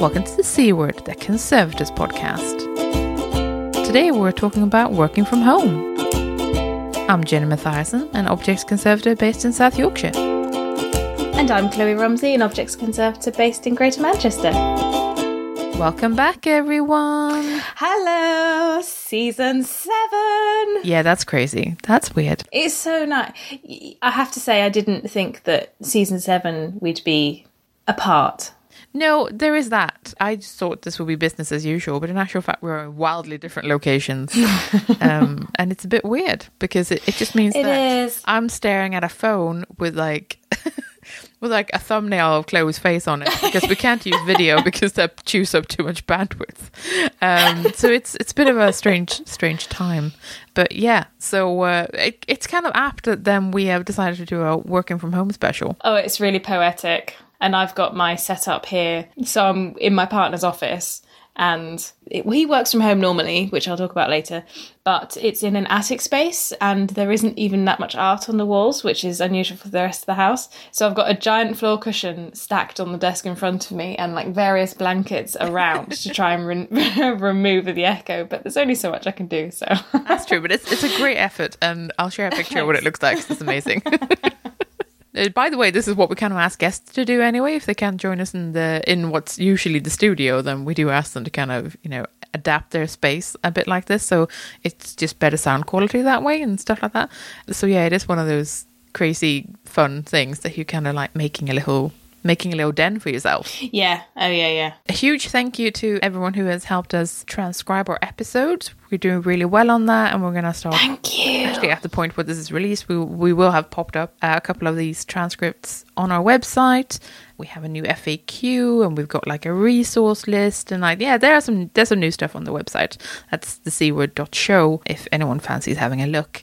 Welcome to the C Word, the Conservators podcast. Today we're talking about working from home. I'm Jenny Mathiasen, an objects conservator based in South Yorkshire. And I'm Kloe Rumsey, an objects conservator based in Greater Manchester. Welcome back, everyone. Hello, season seven. Yeah, that's crazy. That's weird. It's so nice. I have to say, I didn't think that season seven we'd be apart. No, there is that. I just thought this would be business as usual, but in actual fact, we're in wildly different locations. um, and it's a bit weird because it, it just means It that is. I'm staring at a phone with like. With like a thumbnail of Kloe's face on it because we can't use video because that chews up too much bandwidth. Um, so it's it's a bit of a strange strange time, but yeah. So uh, it, it's kind of apt that then we have decided to do a working from home special. Oh, it's really poetic. And I've got my setup here. So I'm in my partner's office. And it, he works from home normally, which I'll talk about later, but it's in an attic space and there isn't even that much art on the walls, which is unusual for the rest of the house. So I've got a giant floor cushion stacked on the desk in front of me and like various blankets around to try and re- remove the echo, but there's only so much I can do, so. That's true, but it's it's a great effort, and I'll share a picture of what it looks like. 'cause It's amazing. Uh, By the way, this is what we kind of ask guests to do anyway. If they can't join us in the in what's usually the studio, then we do ask them to kind of you know adapt their space a bit like this, so it's just better sound quality that way and stuff like that. So yeah, it is one of those crazy fun things that you kind of like making a little making a little den for yourself. yeah, oh yeah, yeah. A huge thank you to everyone who has helped us transcribe our episodes. We're doing really well on that, and we're going to start. Thank you. Actually, at the point where this is released, we we will have popped up uh, a couple of these transcripts on our website. We have a new FAQ, and we've got like a resource list, and like yeah, there are some there's some new stuff on the website. That's the c word dot show. If anyone fancies having a look.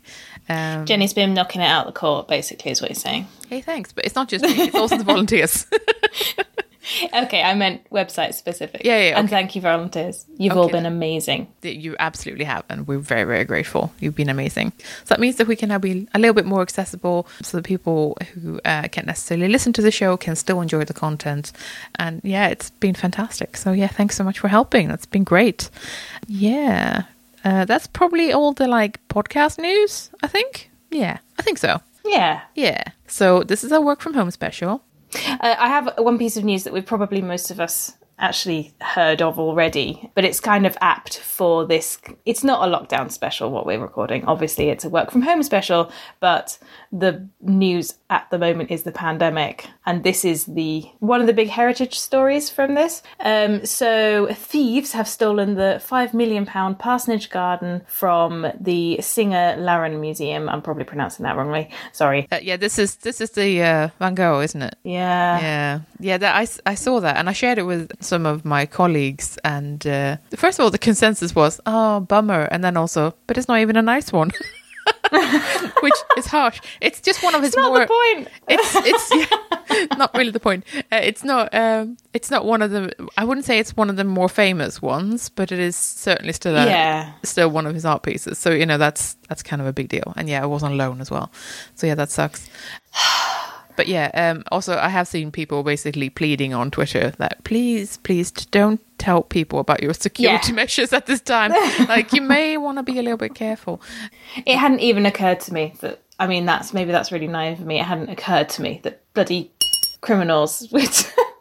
Um, Jenny's been knocking it out of the court, basically, is what you're saying. hey, thanks, but it's not just me; it's also the volunteers. Okay, I meant website specific. Yeah, yeah, And thank you, volunteers. You've all Okay. been amazing. you absolutely have, and we're very, very grateful. You've been amazing. So that means that we can now be a little bit more accessible, so that people who uh, can't necessarily listen to the show can still enjoy the content. And yeah, it's been fantastic. So yeah, thanks so much for helping. That's been great. Yeah, uh, that's probably all the like podcast news. I think. Yeah, I think so. Yeah. Yeah. So this is our work from home special. Uh, I have one piece of news that we've probably most of us actually heard of already, but it's kind of apt for this. It's not a lockdown special, what we're recording. Obviously, it's a work from home special, but the news at the moment is the pandemic. And this is the one of the big heritage stories from this. Um, so, thieves have stolen the £5 million parsonage garden from the Singer Laren Museum. I'm probably pronouncing that wrongly. Sorry. Uh, yeah, this is this is the uh, Van Gogh, isn't it? Yeah. Yeah, yeah. That I saw that and I shared it with some of my colleagues. And uh, first of all, the consensus was, "Oh, bummer," and then also, but it's not even a nice one, which is harsh. It's just one of his Not more. the point. It's it's yeah, not really the point. Uh, it's not um, it's not one of the. I wouldn't say it's one of the more famous ones, but it is certainly still a, Yeah. still one of his art pieces. So you know that's that's kind of a big deal. And yeah, it was on loan as well. So yeah, that sucks. But yeah, um, also I have seen people basically pleading on Twitter that please, please don't tell people about your security Yeah. measures at this time. like you may want to be a little bit careful. It hadn't even occurred to me that I mean that's maybe that's really naive of me. It hadn't occurred to me that bloody criminals would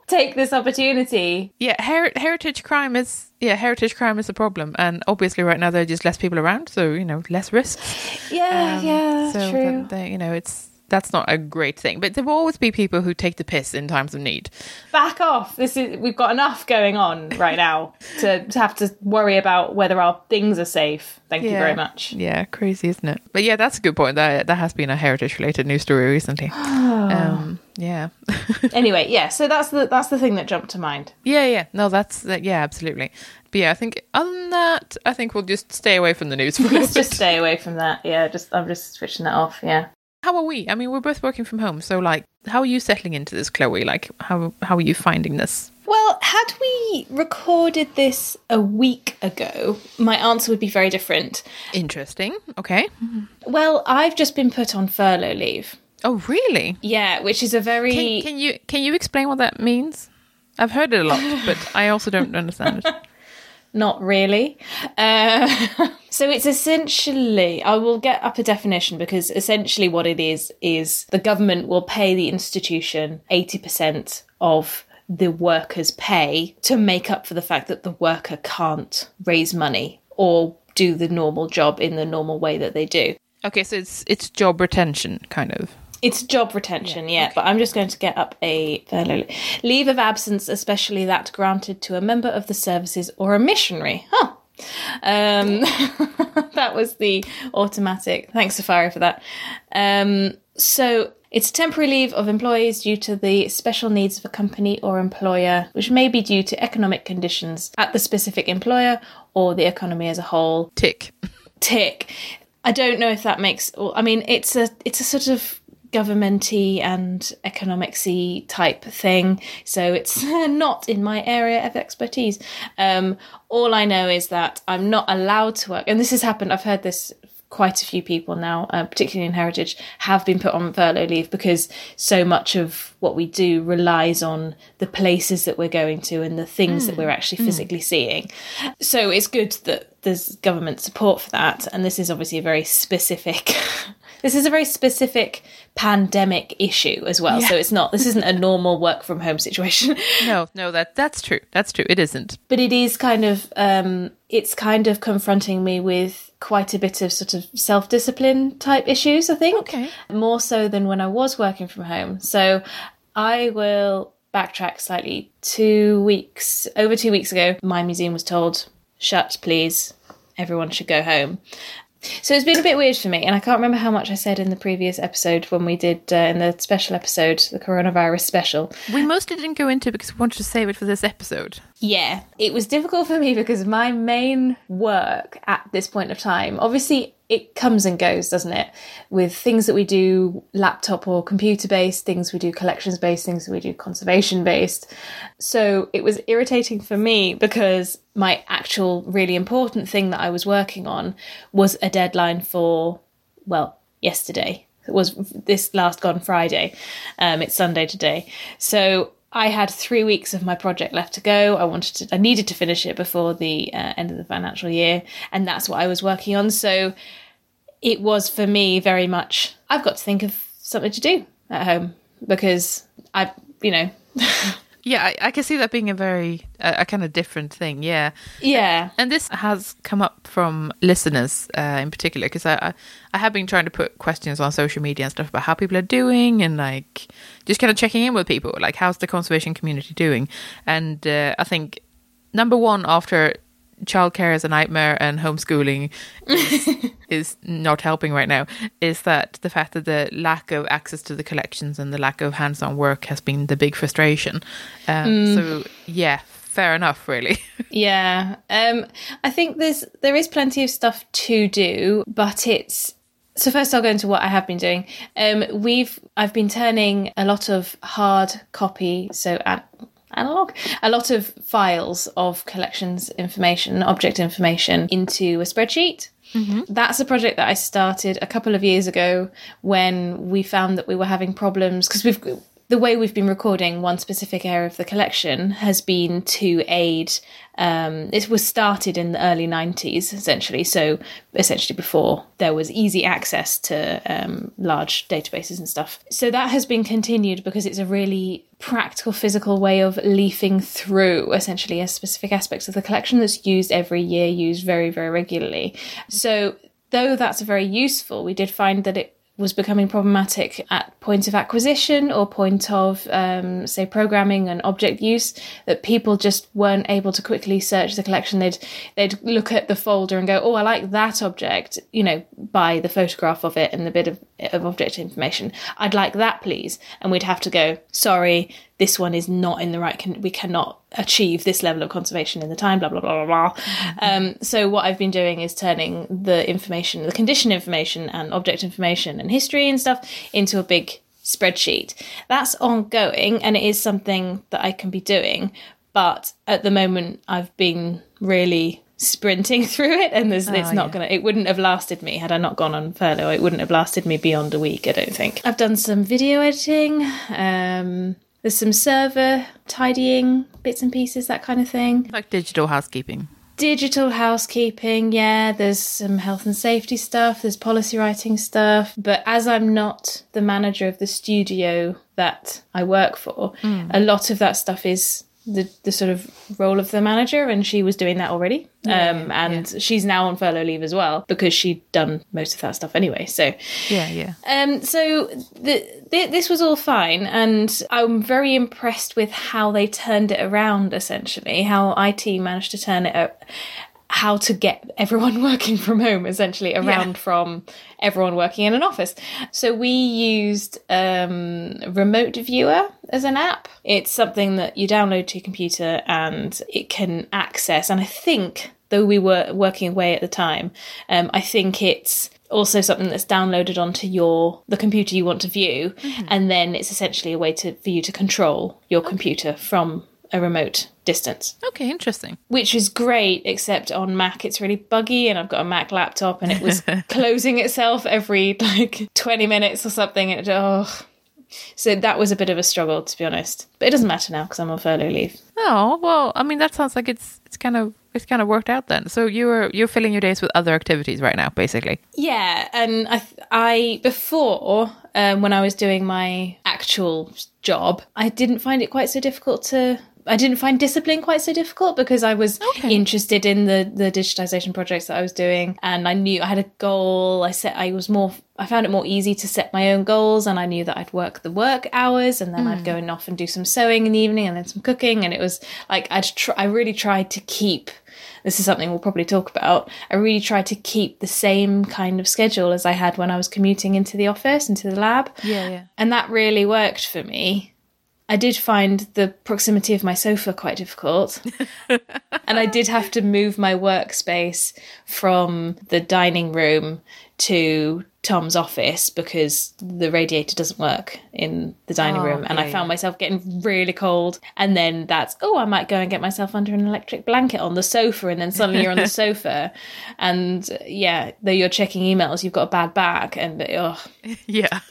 take this opportunity. Yeah, her- heritage crime is yeah, heritage crime is a problem, and obviously right now there are just less people around, so you know less risks. Yeah, yeah, Um, so true. they- you know it's that's not a great thing, but there will always be people who take the piss in times of need. Back off. This is we've got enough going on right now to, to have to worry about whether our things are safe. Thank you very much. Yeah, crazy, isn't it? But yeah, that's a good point. That that has been a heritage related news story recently. um, yeah, Anyway, yeah, so that's the that's the thing that jumped to mind. yeah, yeah. No, that's that. Yeah, absolutely. But yeah, I think other than that, I think we'll just stay away from the news for a Let's just stay away from that. Yeah, just I'm just switching that off. Yeah. How are we? I mean, we're both working from home, so like, how are you settling into this, Kloe? Like, how how are you finding this? Well, had we recorded this a week ago, my answer would be very different. Interesting. Okay. Mm-hmm. Well, I've just been put on furlough leave. Oh, really? Yeah, which is a very Can, can you can you explain what that means? I've heard it a lot, but I also don't understand it. Not really. Uh, so it's essentially, I will get up a definition because essentially what it is is the government will pay the institution 80% of the worker's pay to make up for the fact that the worker can't raise money or do the normal job in the normal way that they do. Okay, so it's it's job retention kind of. It's job retention, yeah, but I'm just going to get up a leave of absence, especially that granted to a member of the services or a missionary. Huh. Um, that was the automatic. Thanks, Safari, for that. Um, so it's a temporary leave of employees due to the special needs of a company or employer, which may be due to economic conditions at the specific employer or the economy as a whole. Tick. Tick. I don't know if that makes. I mean, it's a it's a sort of governmenty and economicsy type thing. So it's not in my area of expertise. Um, all I know is that I'm not allowed to work, and this has happened. I've heard this quite a few people now, uh, particularly in heritage, have been put on furlough leave because so much of what we do relies on the places that we're going to and the things mm. that we're actually physically mm. seeing. So it's good that there's government support for that, and this is obviously a very specific. this is a very specific pandemic issue as well. Yeah. So it's not this isn't a normal work from home situation. no, no, that that's true. That's true. It isn't. But it is kind of um it's kind of confronting me with quite a bit of sort of self discipline type issues, I think. Okay. More so than when I was working from home. So I will backtrack slightly. Two weeks over two weeks ago, my museum was told, shut please. Everyone should go home. So it's been a bit weird for me, and I can't remember how much I said in the previous episode when we did uh, in the special episode, the coronavirus special. We mostly didn't go into because we wanted to save it for this episode. Yeah, it was difficult for me because my main work at this point of time, obviously, it comes and goes, doesn't it? With things that we do laptop or computer based, things we do collections based, things we do conservation based. So it was irritating for me because my actual really important thing that I was working on was a deadline for, well, yesterday. It was this last gone Friday. Um, it's Sunday today. So I had three weeks of my project left to go. I wanted to, I needed to finish it before the uh, end of the financial year, and that's what I was working on. So it was for me very much. I've got to think of something to do at home because I, you know. Yeah, I, I, can see that being a very a, a, kind of different thing. Yeah, yeah. And this has come up from listeners uh, in particular because I, I, I have been trying to put questions on social media and stuff about how people are doing and like just kind of checking in with people, like how's the conservation community doing? And uh, I think number one after childcare is a nightmare and homeschooling is, is, not helping right now is that the fact that the lack of access to the collections and the lack of hands-on work has been the big frustration um, mm. so yeah fair enough really yeah um, i think there's there is plenty of stuff to do but it's so first I'll go into what I have been doing. Um, we've I've been turning a lot of hard copy, so at analog a lot of files of collections information object information into a spreadsheet mm-hmm. that's a project that i started a couple of years ago when we found that we were having problems because we've the way we've been recording one specific area of the collection has been to aid. Um, it was started in the early 90s, essentially, so essentially before there was easy access to um, large databases and stuff. So that has been continued because it's a really practical, physical way of leafing through essentially a specific aspects of the collection that's used every year, used very, very regularly. So though that's very useful, we did find that it was becoming problematic at point of acquisition or point of, um, say, programming and object use, that people just weren't able to quickly search the collection. They'd they'd look at the folder and go, "Oh, I like that object," you know, by the photograph of it and the bit of, of object information. I'd like that, please. And we'd have to go, "Sorry, this one is not in the right. Con- we cannot achieve this level of conservation in the time. Blah blah blah blah blah. Um, so what I've been doing is turning the information, the condition information, and object information, and history and stuff into a big spreadsheet. That's ongoing, and it is something that I can be doing. But at the moment, I've been really sprinting through it and there's, oh, it's not yeah. gonna it wouldn't have lasted me had i not gone on furlough it wouldn't have lasted me beyond a week i don't think i've done some video editing um There's some server tidying bits and pieces, that kind of thing. Like digital housekeeping. Digital housekeeping, yeah. There's some health and safety stuff. There's policy writing stuff. But as I'm not the manager of the studio that I work for, a lot of that stuff is the, the sort of role of the manager, and she was doing that already. um, and she's now on furlough leave as well because she'd done most of that stuff anyway. So, Yeah, yeah. um, so the, th- this was all fine, and I'm very impressed with how they turned it around. Essentially, how IT managed to turn it, up, how to get everyone working from home, essentially around from everyone working in an office. So we used um, Remote Viewer as an app. It's something that you download to your computer and it can access. And I think, though we were working away at the time, um, I think it's also something that's downloaded onto your the computer you want to view. Mm-hmm. And then it's essentially a way to for you to control your computer from a remote distance. Okay, interesting. which is great except on mac it's really buggy and i've got a mac laptop and it was closing itself every like 20 minutes or something. And it, oh. So that was a bit of a struggle to be honest. But it doesn't matter now because i'm on furlough leave. Oh well, I mean that sounds like it's it's kind of it's kind of worked out then. So you were you're filling your days with other activities right now, basically. Yeah, and I, I before um, when I was doing my actual job, I didn't find it quite so difficult to. I didn't find discipline quite so difficult because I was Okay. interested in the the digitization projects that I was doing, and I knew I had a goal. I set. I was more. I found it more easy to set my own goals, and I knew that I'd work the work hours, and then I'd go and off and do some sewing in the evening, and then some cooking, and it was like I'd. Tr- I really tried to keep this is something we'll probably talk about. I really tried to keep the same kind of schedule as I had when I was commuting into the office, into the lab. Yeah, yeah. And that really worked for me. I did find the proximity of my sofa quite difficult. and I did have to move my workspace from the dining room to Tom's office because the radiator doesn't work in the dining Oh, room. And I found myself getting really cold. And then that's, oh, I might go and get myself under an electric blanket on the sofa. And then suddenly you're on the sofa. And yeah, though you're checking emails, you've got a bad back. And oh. Yeah.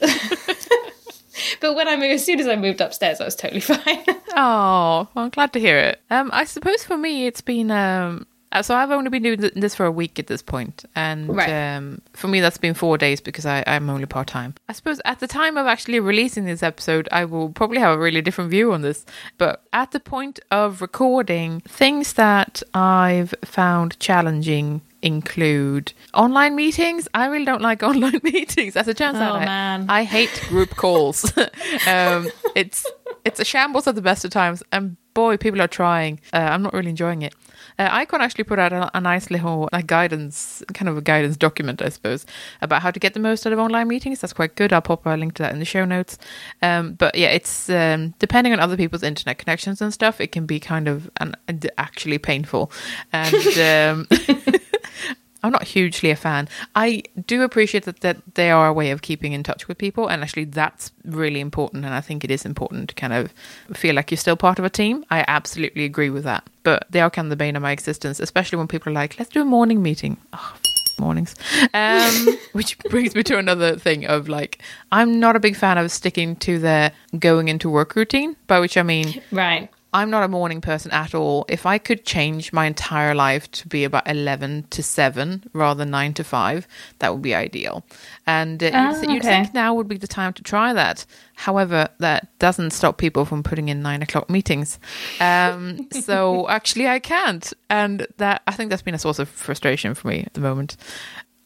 But when I moved, as soon as I moved upstairs, I was totally fine. Oh, well, I'm glad to hear it. Um, I suppose for me, it's been um. Uh, So I've only been doing this for a week at this point, and Right. um, for me that's been four days because I, I'm only part time. I suppose at the time of actually releasing this episode, I will probably have a really different view on this. But at the point of recording, things that I've found challenging include online meetings. I really don't like online meetings. As turns out, Oh, I- man. I hate group calls. um, it's it's a shambles at the best of times, and boy, people are trying. Uh, I'm not really enjoying it. Uh, Icon actually put out a, a nice little like guidance, kind of a guidance document, I suppose, about how to get the most out of online meetings. That's quite good. I'll pop a link to that in the show notes. Um, but yeah, it's um, depending on other people's internet connections and stuff, it can be kind of an, actually painful. And um, I'm not hugely a fan. I do appreciate that, that they are a way of keeping in touch with people, and actually that's really important. And I think it is important to kind of feel like you're still part of a team. I absolutely agree with that. But they are kind of the bane of my existence, especially when people are like, "Let's do a morning meeting." Oh, mornings. Um, which brings me to another thing of like, I'm not a big fan of sticking to the going into work routine. By which I mean, right. I'm not a morning person at all. If I could change my entire life to be about 11 to 7 rather than 9 to 5, that would be ideal. And uh, Ah, you'd, you'd okay. think now would be the time to try that. However, that doesn't stop people from putting in 9 o'clock meetings. Um, so actually, I can't. And that I think that's been a source of frustration for me at the moment.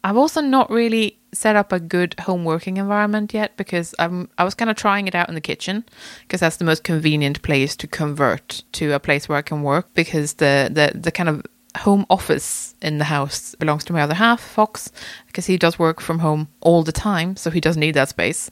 I've also not really set up a good home working environment yet because I'm I was kind of trying it out in the kitchen because that's the most convenient place to convert to a place where I can work because the the the kind of home office in the house belongs to my other half Fox because he does work from home all the time so he doesn't need that space.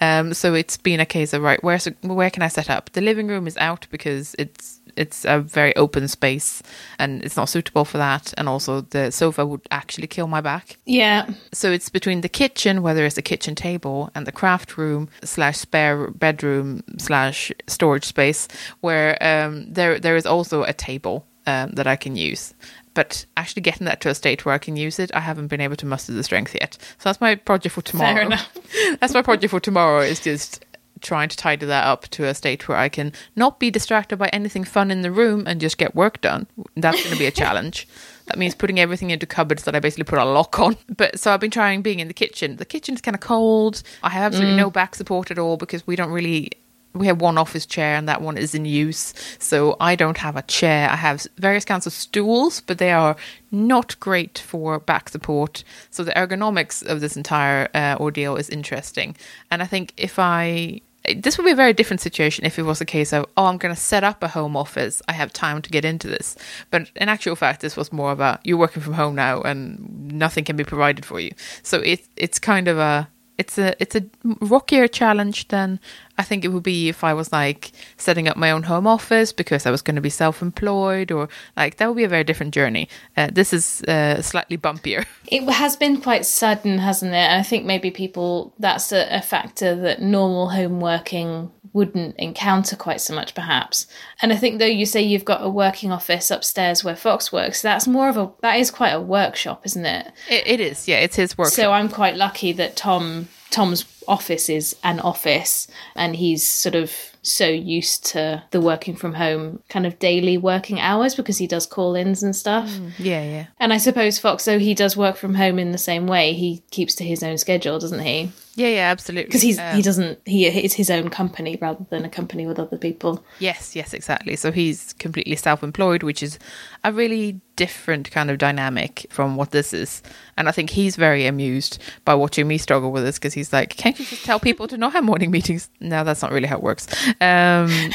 Um so it's been a case of right where's where can I set up? The living room is out because it's it's a very open space and it's not suitable for that. And also the sofa would actually kill my back. Yeah. so it's between the kitchen where there is a kitchen table and the craft room slash spare bedroom slash storage space where um, there there is also a table um, that I can use. But actually getting that to a state where I can use it I haven't been able to muster the strength yet. So that's my project for tomorrow. Fair enough. that's my project for tomorrow is just trying to tidy that up to a state where I can not be distracted by anything fun in the room and just get work done. That's going to be a challenge. That means putting everything into cupboards that I basically put a lock on. But so I've been trying being in the kitchen. The kitchen is kind of cold. I have absolutely no back support at all because we don't really. We have one office chair and that one is in use. So I don't have a chair. I have various kinds of stools, but they are not great for back support. So the ergonomics of this entire uh, ordeal is interesting. And I think if I this would be a very different situation if it was a case of oh i'm going to set up a home office. I have time to get into this. But in actual fact this was more about you're working from home now and nothing can be provided for you. So it, it's kind of a it's a it's a rockier challenge than I think it would be if I was like setting up my own home office because I was going to be self-employed or like that would be a very different journey. Uh, this is uh, slightly bumpier. It has been quite sudden, hasn't it? I think maybe people that's a, a factor that normal home working wouldn't encounter quite so much perhaps and i think though you say you've got a working office upstairs where fox works that's more of a that is quite a workshop isn't it It, it is, yeah, it's his work. so i'm quite lucky that tom tom's office is an office and he's sort of so used to the working from home kind of daily working hours because he does call-ins and stuff. Mm, yeah, yeah. and i suppose fox though he does work from home in the same way. He keeps to his own schedule doesn't he Yeah, yeah, absolutely. because he's Um, he doesn't he it's his own company rather than a company with other people Yes, yes, exactly. So he's completely self employed, which is a really different kind of dynamic from what this is. And I think he's very amused by watching me struggle with this because he's like, can't you just tell people to not have morning meetings? No, that's not really how it works. Um,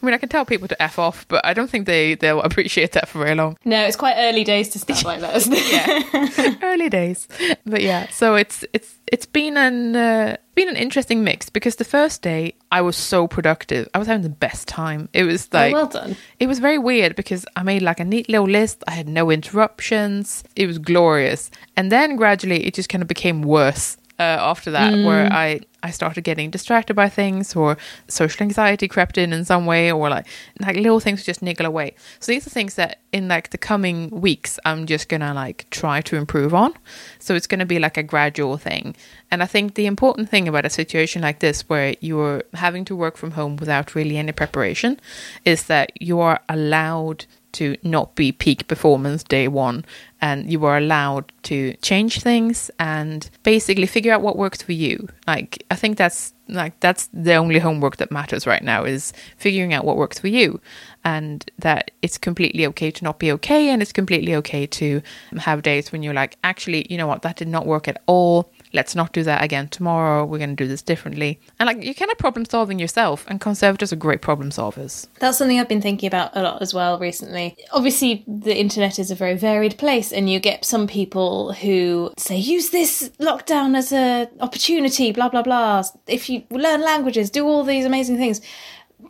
I mean, I can tell people to F off, but I don't think they, they'll appreciate that for very long. no it's quite early days to start like that it? Early days. But yeah so it's it's it's been an uh, been an interesting mix because the first day i was so productive. I was having the best time. It was like well done. it was very weird because i made like a neat little list. I had no interruptions. It was glorious. And then gradually it just kind of became worse uh, after that where i i started getting distracted by things or social anxiety crept in in some way or like like little things just niggle away. So these are things that in like the coming weeks i'm just gonna like try to improve on. So it's gonna be like a gradual thing. And i think the important thing about a situation like this where you're having to work from home without really any preparation is that you are allowed to not be peak performance day one and you are allowed to change things and basically figure out what works for you. Like i think that's like that's the only homework that matters right now is figuring out what works for you and that it's completely okay to not be okay and it's completely okay to have days when you're like actually you know what? That did not work at all let's not do that again tomorrow we're going to do this differently and like you're kind of problem solving yourself and conservators are great problem solvers That's something I've been thinking about a lot as well recently. Obviously, the internet is a very varied place, and you get some people who say, use this lockdown as a opportunity, blah, blah, blah. If you learn languages, do all these amazing things.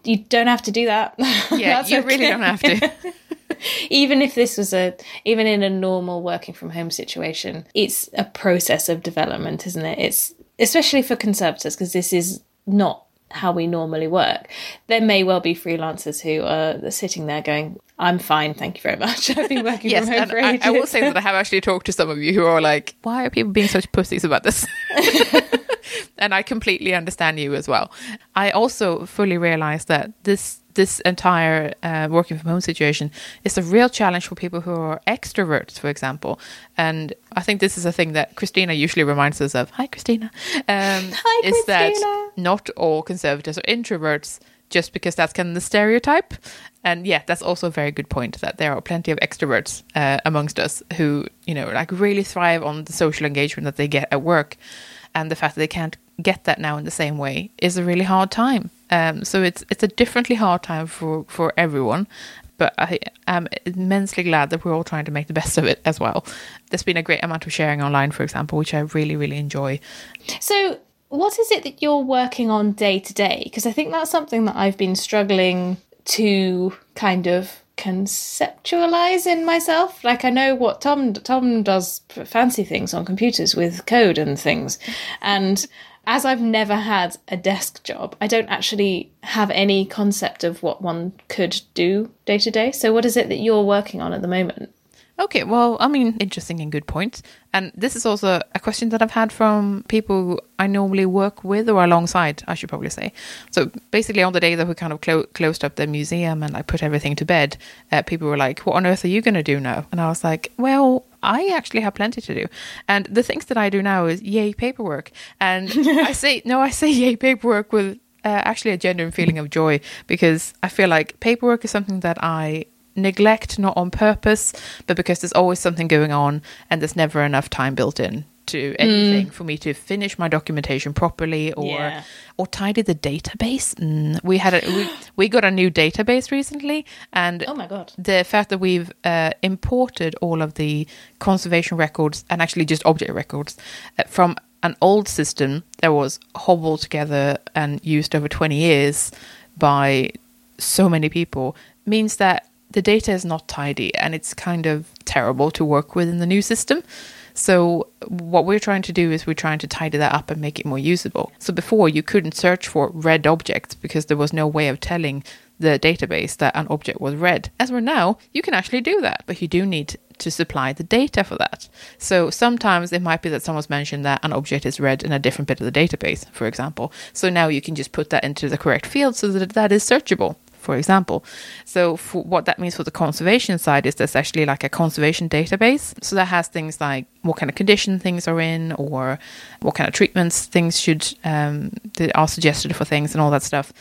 You don't have to do that. yeah you really don't have to even if this was a even in a normal working from home situation it's a process of development isn't it it's especially for conservators because this is not how we normally work there may well be freelancers who are sitting there going i'm fine thank you very much i've been working Yes, from home for I, ages I will say that I have actually talked to some of you who are like, why are people being such pussies about this? and I completely understand you as well. I also fully realize that this this entire uh, working from home situation is a real challenge for people who are extroverts, for example. And I think this is a thing that Christina usually reminds us of. Hi, Christina. Um, Hi, is that not all conservatives are introverts just because that's kind of the stereotype. And yeah, that's also a very good point that there are plenty of extroverts uh, amongst us who, you know, like really thrive on the social engagement that they get at work. And the fact that they can't get that now in the same way is a really hard time. Um, so it's it's a differently hard time for, for everyone. But I am immensely glad that we're all trying to make the best of it as well. There's been a great amount of sharing online, for example, which I really, really enjoy. So, what is it that you're working on day to day? Because I think that's something that I've been struggling to kind of conceptualize in myself. Like I know what Tom Tom does fancy things on computers with code and things, and as I've never had a desk job, I don't actually have any concept of what one could do day to day. So, what is it that you're working on at the moment? Okay, well, I mean, interesting and good point. And this is also a question that I've had from people I normally work with or alongside, I should probably say. So basically, on the day that we kind of clo- closed up the museum and I put everything to bed, uh, people were like, What on earth are you going to do now? And I was like, Well, I actually have plenty to do. And the things that I do now is yay paperwork. And I say, no, I say yay paperwork with uh, actually a genuine feeling of joy because I feel like paperwork is something that I neglect not on purpose, but because there's always something going on and there's never enough time built in to anything mm. for me to finish my documentation properly or yeah. or tidy the database. Mm. We had a we, we got a new database recently, and oh my god, the fact that we've uh, imported all of the conservation records and actually just object records uh, from an old system that was hobbled together and used over 20 years by so many people means that the data is not tidy and it's kind of terrible to work with in the new system. So what we're trying to do is we're trying to tidy that up and make it more usable. So before you couldn't search for red objects because there was no way of telling the database that an object was red. As we're now, you can actually do that, but you do need to supply the data for that. So sometimes it might be that someone's mentioned that an object is read in a different bit of the database, for example. So now you can just put that into the correct field so that that is searchable for example. So, what that means for the conservation side is there's actually like a conservation database. So, that has things like what kind of condition things are in, or what kind of treatments things should um, that are suggested for things, and all that stuff.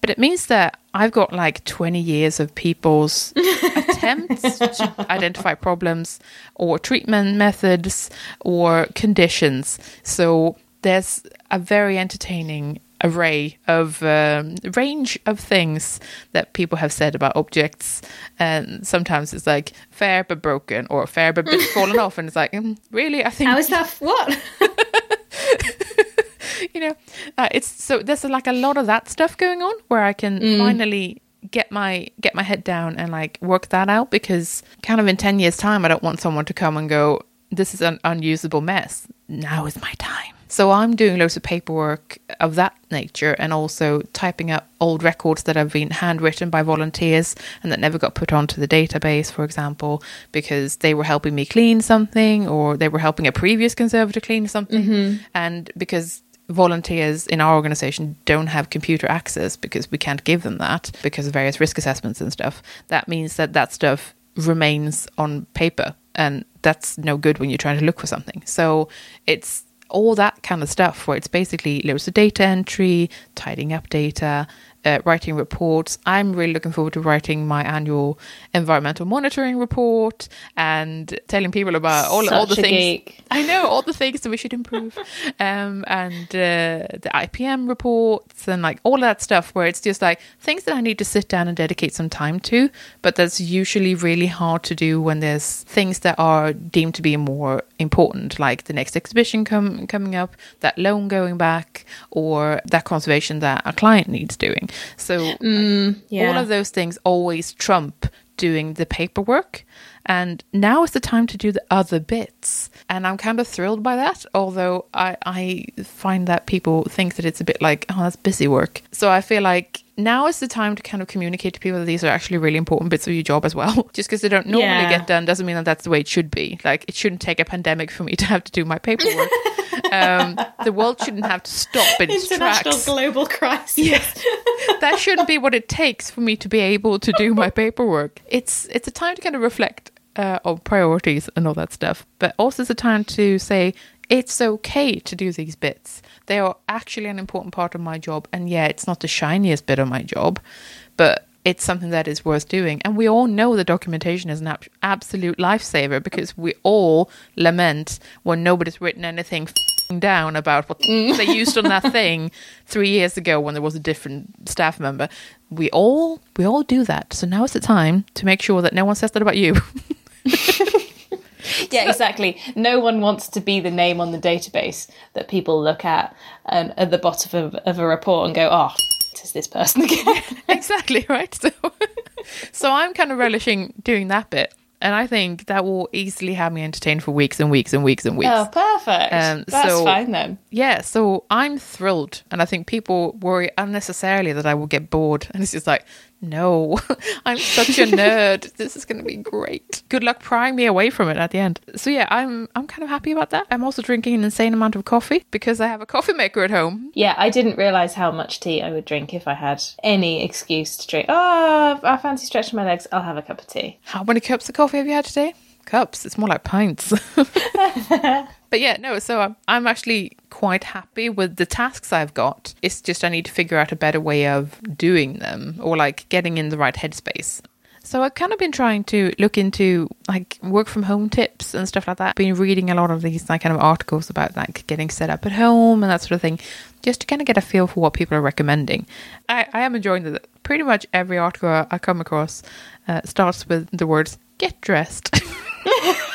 But it means that I've got like 20 years of people's attempts to identify problems or treatment methods or conditions. So there's a very entertaining array of um, range of things that people have said about objects, and sometimes it's like fair but broken or fair but fallen off, and it's like mm, really, I think how is that what? you know, uh, it's so there's like a lot of that stuff going on where I can mm. finally get my get my head down and like work that out because kind of in 10 years time I don't want someone to come and go this is an unusable mess. Now is my time so I'm doing loads of paperwork of that nature and also typing up old records that have been handwritten by volunteers and that never got put onto the database, for example, because they were helping me clean something or they were helping a previous conservator clean something. Mm-hmm. And because volunteers in our organization don't have computer access because we can't give them that because of various risk assessments and stuff, that means that that stuff remains on paper and that's no good when you're trying to look for something. So it's all that kind of stuff where it's basically loads of data entry, tidying up data, uh, writing reports. I'm really looking forward to writing my annual environmental monitoring report and telling people about all, all the things. Geek. I know all the things that we should improve, um, and uh, the IPM reports and like all that stuff. Where it's just like things that I need to sit down and dedicate some time to, but that's usually really hard to do when there's things that are deemed to be more important, like the next exhibition com- coming up, that loan going back, or that conservation that a client needs doing. So mm, yeah. all of those things always trump doing the paperwork. And now is the time to do the other bits. And I'm kind of thrilled by that, although I, I find that people think that it's a bit like, oh, that's busy work. So I feel like now is the time to kind of communicate to people that these are actually really important bits of your job as well. Just because they don't normally yeah. get done doesn't mean that that's the way it should be. Like, it shouldn't take a pandemic for me to have to do my paperwork. um, the world shouldn't have to stop in its International tracks. global crisis. Yes, that shouldn't be what it takes for me to be able to do my paperwork. It's it's a time to kind of reflect uh, on priorities and all that stuff, but also it's a time to say it's okay to do these bits. They are actually an important part of my job, and yeah, it's not the shiniest bit of my job, but it's something that is worth doing. And we all know the documentation is an ab- absolute lifesaver because we all lament when nobody's written anything down about what mm. they used on that thing three years ago when there was a different staff member. We all we all do that. So now is the time to make sure that no one says that about you. yeah, exactly. No one wants to be the name on the database that people look at um, at the bottom of, of a report and go, "Oh, is this person again?" exactly right. So, so I'm kind of relishing doing that bit and I think that will easily have me entertained for weeks and weeks and weeks and weeks. Oh, perfect. Um, That's so, fine then. Yeah, so I'm thrilled, and I think people worry unnecessarily that I will get bored, and it's just like, No, I'm such a nerd. this is going to be great. Good luck prying me away from it at the end. So yeah, I'm I'm kind of happy about that. I'm also drinking an insane amount of coffee because I have a coffee maker at home. Yeah, I didn't realize how much tea I would drink if I had any excuse to drink. Oh, I fancy stretching my legs. I'll have a cup of tea. How many cups of coffee have you had today? Cups. It's more like pints. but yeah, no. So I'm, I'm actually quite happy with the tasks I've got. It's just I need to figure out a better way of doing them or like getting in the right headspace. So I've kind of been trying to look into like work from home tips and stuff like that. Been reading a lot of these like kind of articles about like getting set up at home and that sort of thing, just to kind of get a feel for what people are recommending. I, I am enjoying that. Pretty much every article I come across uh, starts with the words "get dressed."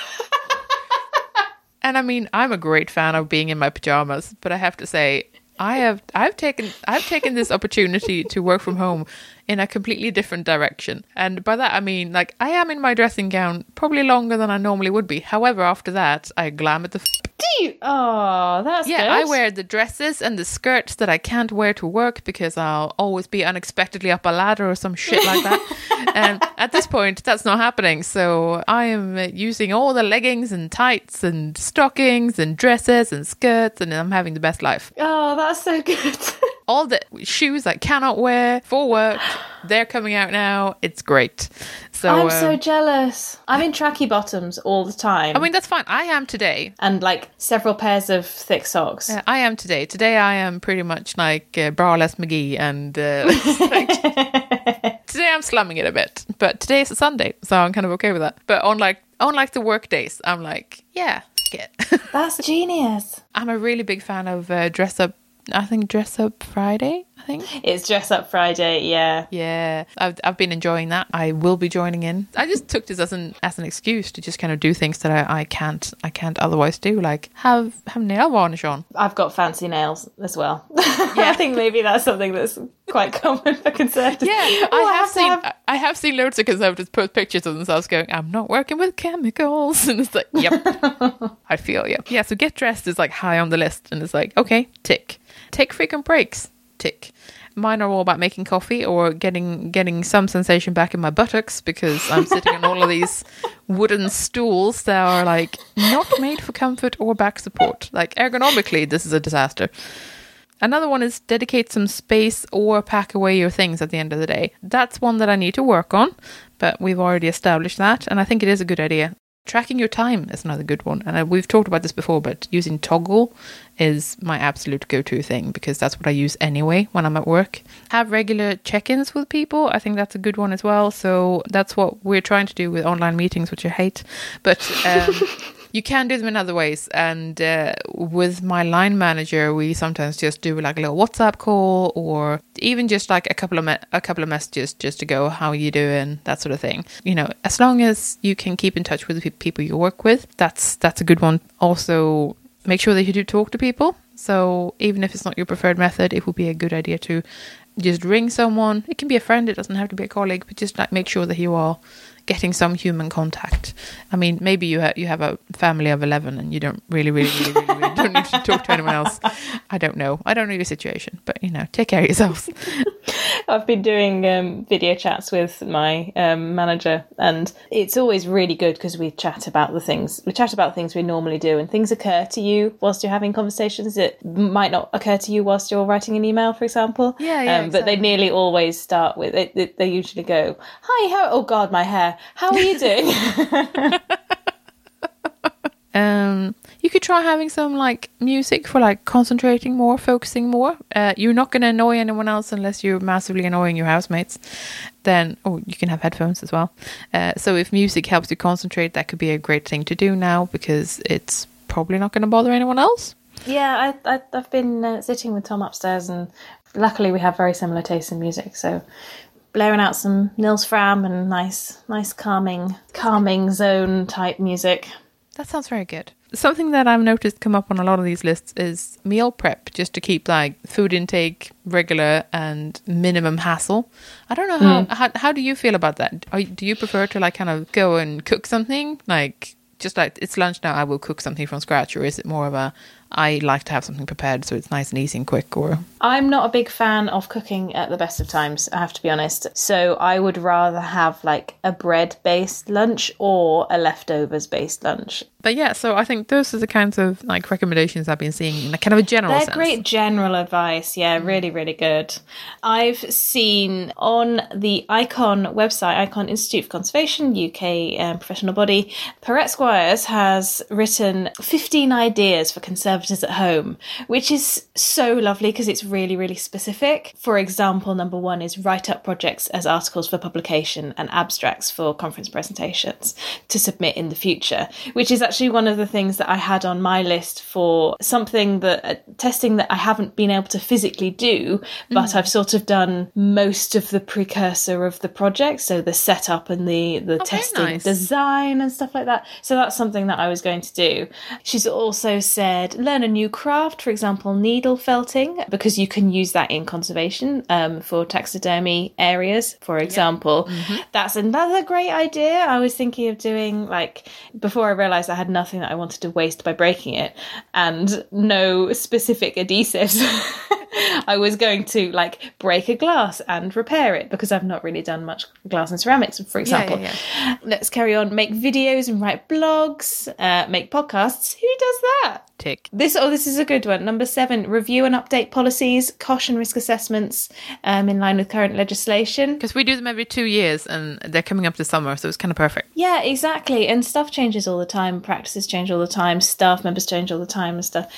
and I mean, I'm a great fan of being in my pajamas, but I have to say, I have I've taken I've taken this opportunity to work from home in a completely different direction. And by that I mean like I am in my dressing gown probably longer than I normally would be. However, after that, I glam at the f- Do you? Oh, that's yeah, good. I wear the dresses and the skirts that I can't wear to work because I'll always be unexpectedly up a ladder or some shit like that. and at this point, that's not happening. So I am using all the leggings and tights and stockings and dresses and skirts, and I'm having the best life. Oh, that's so good. All the shoes I cannot wear for work, they're coming out now. It's great. So I'm um, so jealous. I'm in tracky bottoms all the time. I mean, that's fine. I am today. and like several pairs of thick socks. Uh, I am today. Today I am pretty much like uh, Braless McGee, and uh, like- today I'm slumming it a bit. But today is a Sunday, so I'm kind of okay with that. But on like on like the work days, I'm like, yeah, get. That's genius. I'm a really big fan of uh, dress up. I think dress up Friday. I think. It's dress up Friday, yeah. Yeah, I've I've been enjoying that. I will be joining in. I just took this as an as an excuse to just kind of do things that I, I can't I can't otherwise do, like have have nail varnish on. I've got fancy nails as well. Yeah. I think maybe that's something that's quite common for conservatives. Yeah, Oh, I have to seen have- I have seen loads of conservatives post pictures of themselves going, "I'm not working with chemicals," and it's like, "Yep, I feel you." Yeah, so get dressed is like high on the list, and it's like, okay, tick. Take frequent breaks, tick. Mine are all about making coffee or getting getting some sensation back in my buttocks because I'm sitting on all of these wooden stools that are like not made for comfort or back support. Like ergonomically, this is a disaster. Another one is dedicate some space or pack away your things at the end of the day. That's one that I need to work on, but we've already established that, and I think it is a good idea. Tracking your time is another good one, and we've talked about this before, but using Toggl is my absolute go to thing because that's what I use anyway when I'm at work. Have regular check ins with people, I think that's a good one as well. So that's what we're trying to do with online meetings, which I hate, but. Um, you can do them in other ways. And uh, with my line manager, we sometimes just do like a little WhatsApp call, or even just like a couple of me- a couple of messages just to go, "How you doing?" That sort of thing. You know, as long as you can keep in touch with the pe- people you work with, that's that's a good one. Also, make sure that you do talk to people. So even if it's not your preferred method, it would be a good idea to just ring someone. It can be a friend. It doesn't have to be a colleague, but just like make sure that you are getting some human contact. I mean, maybe you have you have a family of eleven and you don't really, really, really, really, really don't need to talk to anyone else. I don't know. I don't know your situation, but you know, take care of yourselves. I've been doing um, video chats with my um, manager, and it's always really good because we chat about the things we chat about things we normally do, and things occur to you whilst you're having conversations that might not occur to you whilst you're writing an email, for example. Yeah, yeah, Um, but they nearly always start with it, it- They usually go, "Hi, how? Oh God, my hair. How are you doing?" Um, you could try having some like music for like concentrating more, focusing more. Uh, you're not going to annoy anyone else unless you're massively annoying your housemates. Then, oh, you can have headphones as well. Uh, so if music helps you concentrate, that could be a great thing to do now because it's probably not going to bother anyone else. Yeah, I, I, I've been uh, sitting with Tom upstairs, and luckily we have very similar tastes in music. So, blaring out some Nils Frahm and nice, nice calming, calming zone type music. That sounds very good. Something that I've noticed come up on a lot of these lists is meal prep, just to keep like food intake regular and minimum hassle. I don't know how mm. how, how do you feel about that? Are, do you prefer to like kind of go and cook something like just like it's lunch now? I will cook something from scratch, or is it more of a I like to have something prepared so it's nice and easy and quick. Or I'm not a big fan of cooking at the best of times, I have to be honest. So I would rather have like a bread based lunch or a leftovers based lunch. but yeah, so I think those are the kinds of like recommendations I've been seeing in a kind of a general They're sense. great general advice. Yeah, really, really good. I've seen on the ICON website, ICON Institute for Conservation, UK um, professional body, Pierrette Squires has written 15 ideas for conservators at home, which is so lovely because it's really, really specific. For example, number one is write up projects as articles for publication and abstracts for conference presentations to submit in the future, which is actually one of the things that I had on my list for something that uh, testing that I haven't been able to physically do, but I've sort of done most of the precursor of the project, so the setup and the the testing nice. design and stuff like that. So that's something that I was going to do. She's also said learn a new craft, for example, needle felting, because you can use that in conservation um, for taxidermy areas, for example. That's another great idea. I was thinking of doing like before I realized I had nothing that I wanted to waste by breaking it and no specific adhesives. I was going to like break a glass and repair it because I've not really done much glass and ceramics, for example. yeah, Let's carry on. Make videos and write blogs, uh, make podcasts. Who does that? Tick. This oh, this is a good one. Number seven: review and update policies, cost and risk assessments um, in line with current legislation. Because we do them every two years and they're coming up this summer, so it's kind of perfect. Yeah, exactly. And stuff changes all the time. Practices change all the time. Staff members change all the time and stuff.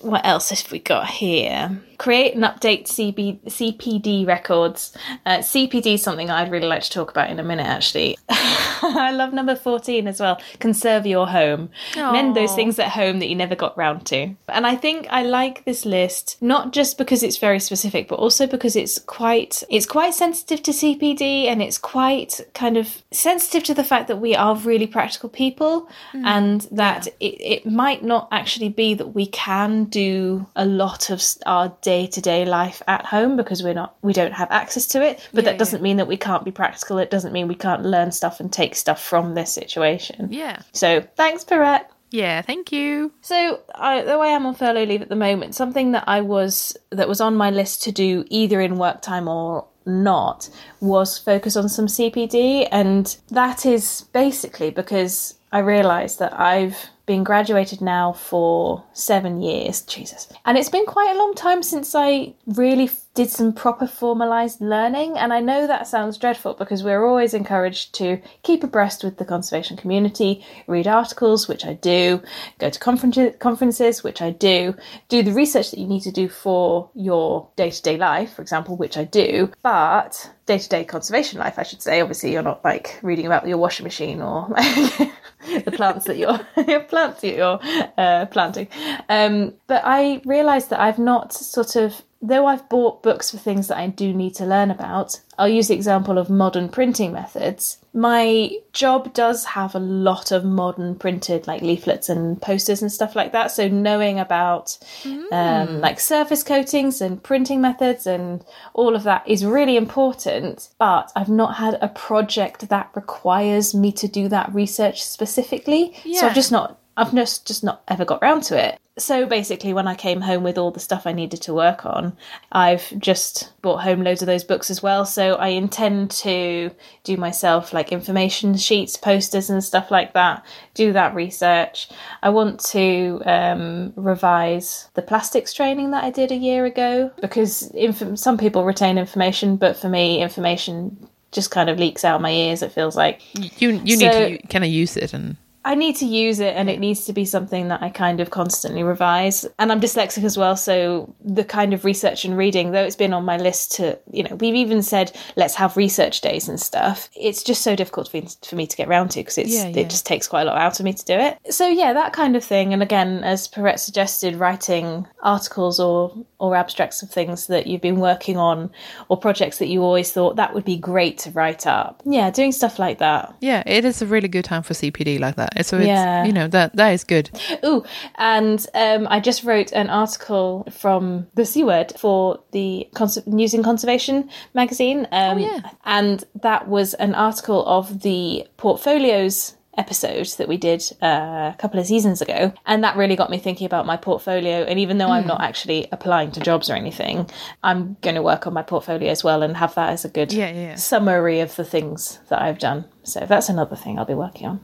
What else have we got here? Create and update CB, CPD records. Uh, CPD is something I'd really like to talk about in a minute, actually. I love number 14 as well. Conserve your home. Mend those things at home that you never got round to. And I think I like this list not just because it's very specific, but also because it's quite it's quite sensitive to CPD and it's quite kind of sensitive to the fact that we are really practical people mm. and that it, it might not actually be that we can do a lot of our day-to-day life at home because we're not we don't have access to it but Yeah, that doesn't mean that we can't be practical. It doesn't mean we can't learn stuff and take stuff from this situation. Yeah. so thanks Pierrette Yeah, thank you. so, I, though I am on furlough leave at the moment, something that I was that was on my list to do either in work time or not was focus on some CPD, and that is basically because I realised that I've been graduated now for seven years, Jesus, and it's been quite a long time since I really did some proper formalized learning. And I know that sounds dreadful because we're always encouraged to keep abreast with the conservation community, read articles, which I do, go to conferences, which I do, do the research that you need to do for your day to day life, for example, which I do. But day to day conservation life, I should say, obviously, you're not like reading about your washing machine or the plants that you're your plants that you're uh, planting. Um, but I realised that I've not sort of though I've bought books for things that I do need to learn about, I'll use the example of modern printing methods. My job does have a lot of modern printed like leaflets and posters and stuff like that. So knowing about um, like surface coatings and printing methods and all of that is really important. But I've not had a project that requires me to do that research specifically. Yeah. So I've just not I've just just not ever got round to it. So basically, when I came home with all the stuff I needed to work on, I've just brought home loads of those books as well. So I intend to do myself like information sheets, posters, and stuff like that. Do that research. I want to um, revise the plastics training that I did a year ago because inf- some people retain information, but for me, information just kind of leaks out my ears. It feels like You you So- need to kind of use it and I need to use it and it needs to be something that I kind of constantly revise. And I'm dyslexic as well, so the kind of research and reading, though it's been on my list to, you know, we've even said let's have research days and stuff. It's just so difficult for me, for me to get round to because it's Yeah, yeah. it just takes quite a lot out of me to do it. So yeah, that kind of thing. And again, as Pierrette suggested, writing articles or or abstracts of things that you've been working on or projects that you always thought that would be great to write up. Yeah, doing stuff like that. yeah, it is a really good time for CPD like that. So it's Yeah. you know that that is good. Ooh, and um, I just wrote an article from the C Word for the Cons- News in Conservation magazine. Um, Oh, yeah. And that was an article of the portfolios episode that we did uh, a couple of seasons ago. And that really got me thinking about my portfolio. And even though mm. I'm not actually applying to jobs or anything, I'm going to work on my portfolio as well and have that as a good yeah, yeah. summary of the things that I've done. So that's another thing I'll be working on.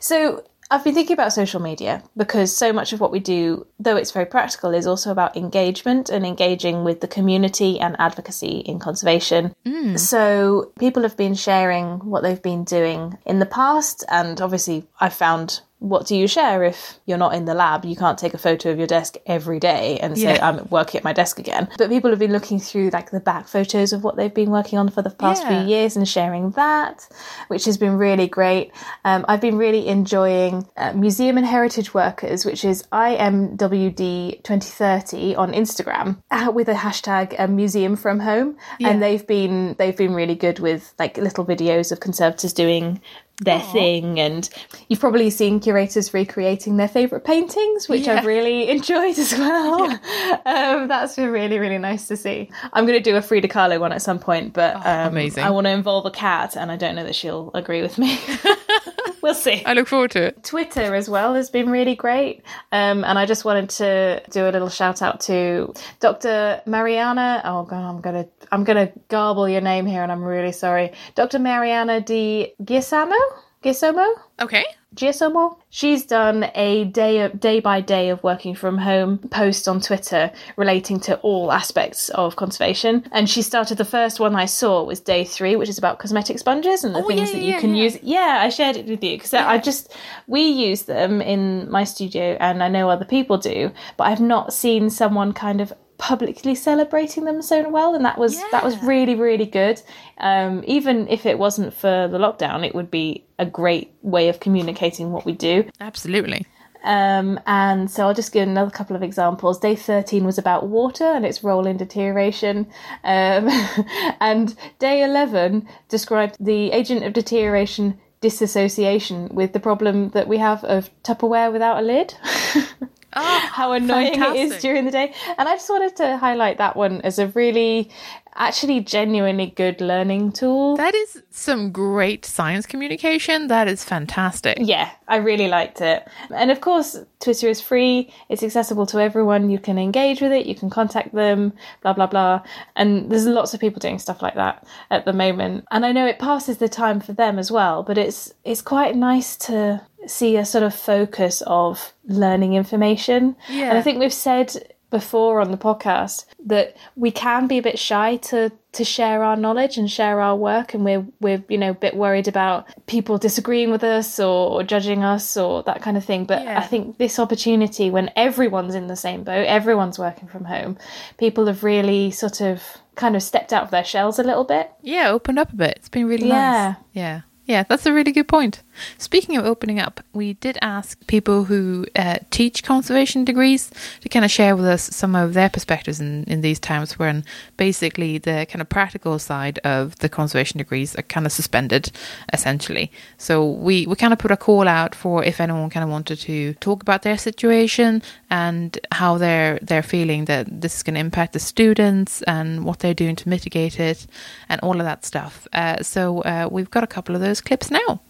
So I've been thinking about social media because so much of what we do, though it's very practical, is also about engagement and engaging with the community and advocacy in conservation. Mm. So people have been sharing what they've been doing in the past, and obviously, I've found what do you share if you're not in the lab? You can't take a photo of your desk every day and say, yeah. I'm working at my desk again. But people have been looking through like the back photos of what they've been working on for the past yeah. few years and sharing that, which has been really great. Um, I've been really enjoying uh, Museum and Heritage Workers, which is IMWD 2030 on Instagram uh, with a hashtag uh, museum from home. Yeah. And they've been, they've been really good with like little videos of conservators doing their Aww. thing and you've probably seen curators recreating their favorite paintings which yeah. i've really enjoyed as well yeah. um, that's been really really nice to see i'm going to do a frida kahlo one at some point but oh, um, amazing i want to involve a cat and i don't know that she'll agree with me we'll see. I look forward to it. Twitter as well has been really great. Um, and I just wanted to do a little shout out to Dr. Mariana. Oh god, I'm gonna I'm gonna garble your name here, and I'm really sorry. Dr. Mariana Di Gisamo. Gisomo? Okay. Giacomo. She's done a day day by day of working from home post on Twitter relating to all aspects of conservation. And she started the first one I saw was day three, which is about cosmetic sponges and the oh, things yeah, that you yeah, can yeah. use. Yeah, I shared it with you because I just we use them in my studio, and I know other people do, but I've not seen someone kind of publicly celebrating them so well and that was yeah. that was really really good um, even if it wasn't for the lockdown it would be a great way of communicating what we do absolutely um, and so I'll just give another couple of examples. Day 13 was about water and its role in deterioration. Um, and day 11 described the agent of deterioration disassociation with the problem that we have of Tupperware without a lid. Oh, how annoying fantastic. it is during the day. And I just wanted to highlight that one as a really actually genuinely good learning tool. That is some great science communication. That is fantastic. Yeah, I really liked it. And of course, Twitter is free, it's accessible to everyone. You can engage with it, you can contact them, blah, blah, blah. And there's lots of people doing stuff like that at the moment. And I know it passes the time for them as well, but it's it's quite nice to see a sort of focus of learning information. Yeah. And I think we've said before on the podcast that we can be a bit shy to to share our knowledge and share our work and we're we're you know a bit worried about people disagreeing with us or, or judging us or that kind of thing but yeah. i think this opportunity when everyone's in the same boat everyone's working from home people have really sort of kind of stepped out of their shells a little bit yeah opened up a bit it's been really yeah. nice yeah yeah, that's a really good point. Speaking of opening up, we did ask people who uh, teach conservation degrees to kind of share with us some of their perspectives in, in these times when basically the kind of practical side of the conservation degrees are kind of suspended, essentially. So we, we kind of put a call out for if anyone kind of wanted to talk about their situation and how they're they're feeling that this is going to impact the students and what they're doing to mitigate it and all of that stuff. Uh, so uh, we've got a couple of those clips now.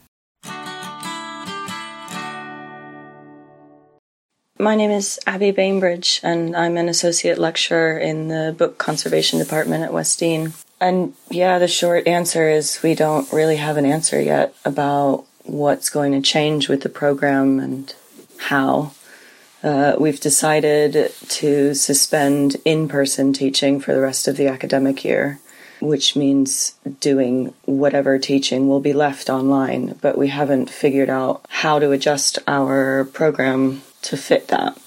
My name is Abby Bainbridge, and I'm an associate lecturer in the book conservation department at West Dean. And yeah, the short answer is we don't really have an answer yet about what's going to change with the program and how. Uh, we've decided to suspend in person teaching for the rest of the academic year which means doing whatever teaching will be left online, but we haven't figured out how to adjust our program to fit that.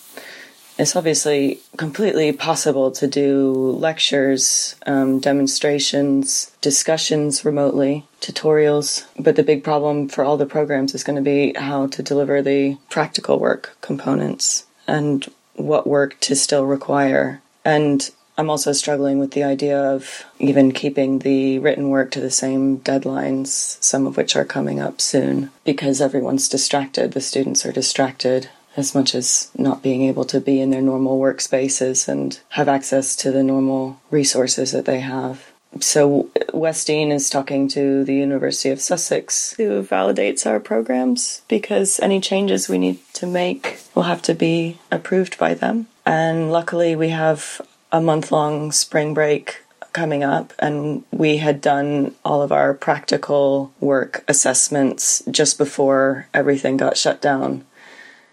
It's obviously completely possible to do lectures, um, demonstrations, discussions remotely, tutorials, but the big problem for all the programs is going to be how to deliver the practical work components and what work to still require. And I'm also struggling with the idea of even keeping the written work to the same deadlines, some of which are coming up soon, because everyone's distracted. The students are distracted as much as not being able to be in their normal workspaces and have access to the normal resources that they have. So West Dean is talking to the University of Sussex, who validates our programs because any changes we need to make will have to be approved by them. And luckily, we have a month long spring break coming up, and we had done all of our practical work assessments just before everything got shut down.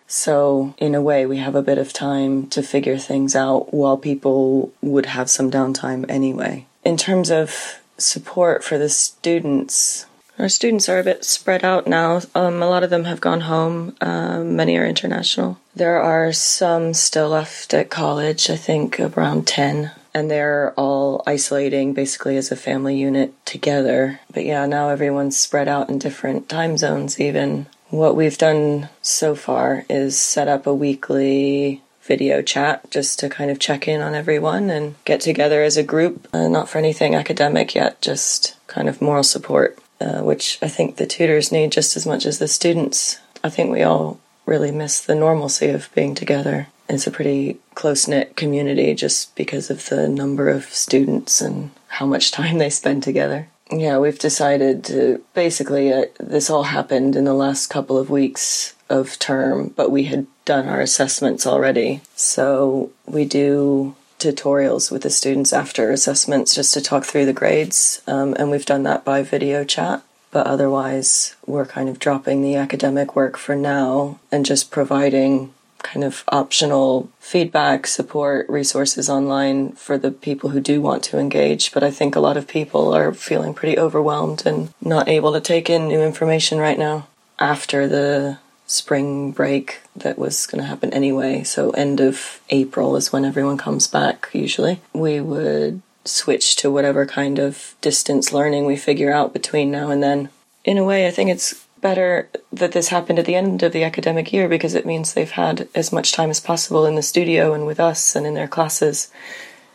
So, in a way, we have a bit of time to figure things out while people would have some downtime anyway. In terms of support for the students, our students are a bit spread out now. Um, a lot of them have gone home, um, many are international. There are some still left at college, I think around 10 and they're all isolating basically as a family unit together. But yeah, now everyone's spread out in different time zones, even. What we've done so far is set up a weekly video chat just to kind of check in on everyone and get together as a group. Uh, not for anything academic yet, just kind of moral support, uh, which I think the tutors need just as much as the students. I think we all really miss the normalcy of being together. It's a pretty close knit community just because of the number of students and how much time they spend together. Yeah, we've decided to basically, uh, this all happened in the last couple of weeks of term, but we had done our assessments already. So we do tutorials with the students after assessments just to talk through the grades, um, and we've done that by video chat. But otherwise, we're kind of dropping the academic work for now and just providing kind of optional feedback, support, resources online for the people who do want to engage. But I think a lot of people are feeling pretty overwhelmed and not able to take in new information right now after the spring break that was going to happen anyway. So, end of April is when everyone comes back, usually. We would switch to whatever kind of distance learning we figure out between now and then. In a way, I think it's better that this happened at the end of the academic year because it means they've had as much time as possible in the studio and with us and in their classes.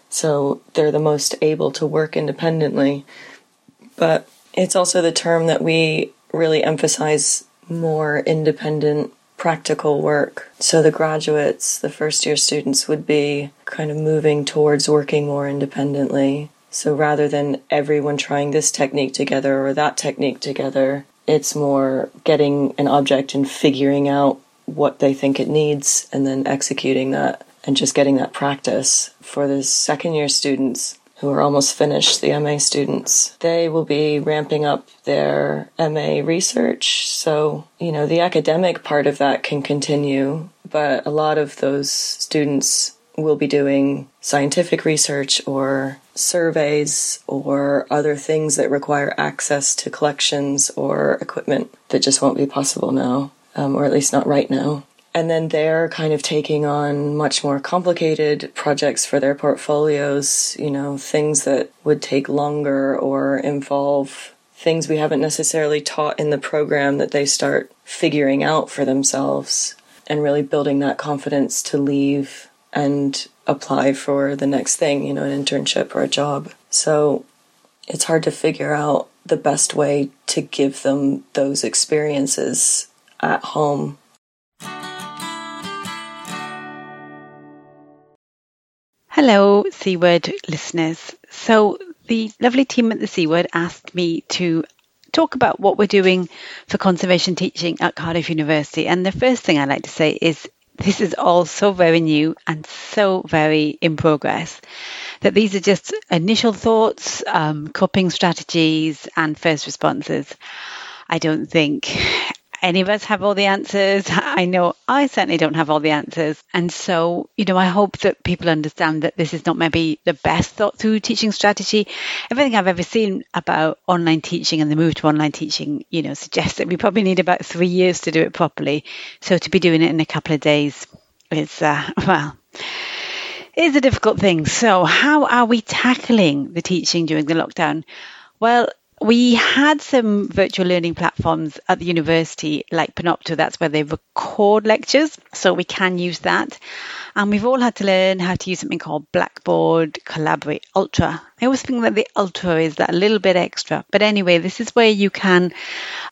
So they're the most able to work independently. But it's also the term that we really emphasize more independent practical work. So the graduates, the first year students would be kind of moving towards working more independently. So rather than everyone trying this technique together or that technique together, it's more getting an object and figuring out what they think it needs and then executing that and just getting that practice. For the second year students who are almost finished, the MA students, they will be ramping up their MA research. So, you know, the academic part of that can continue, but a lot of those students will be doing scientific research or surveys or other things that require access to collections or equipment that just won't be possible now, um, or at least not right now. And then they're kind of taking on much more complicated projects for their portfolios, you know, things that would take longer or involve things we haven't necessarily taught in the program that they start figuring out for themselves and really building that confidence to leave and apply for the next thing, you know, an internship or a job. So it's hard to figure out the best way to give them those experiences at home. Hello, C Word listeners. So, the lovely team at the C Word asked me to talk about what we're doing for conservation teaching at Cardiff University. And the first thing I'd like to say is this is all so very new and so very in progress that these are just initial thoughts, um, coping strategies, and first responses. I don't think any of us have all the answers. I know I certainly don't have all the answers. And so, you know, I hope that people understand that this is not maybe the best thought through teaching strategy. Everything I've ever seen about online teaching and the move to online teaching, you know, suggests that we probably need about three years to do it properly. So to be doing it in a couple of days is, uh, well, is a difficult thing. So, how are we tackling the teaching during the lockdown? Well, we had some virtual learning platforms at the university like Panopto, that's where they record lectures, so we can use that. And we've all had to learn how to use something called Blackboard Collaborate Ultra. I always think that the Ultra is that little bit extra. But anyway, this is where you can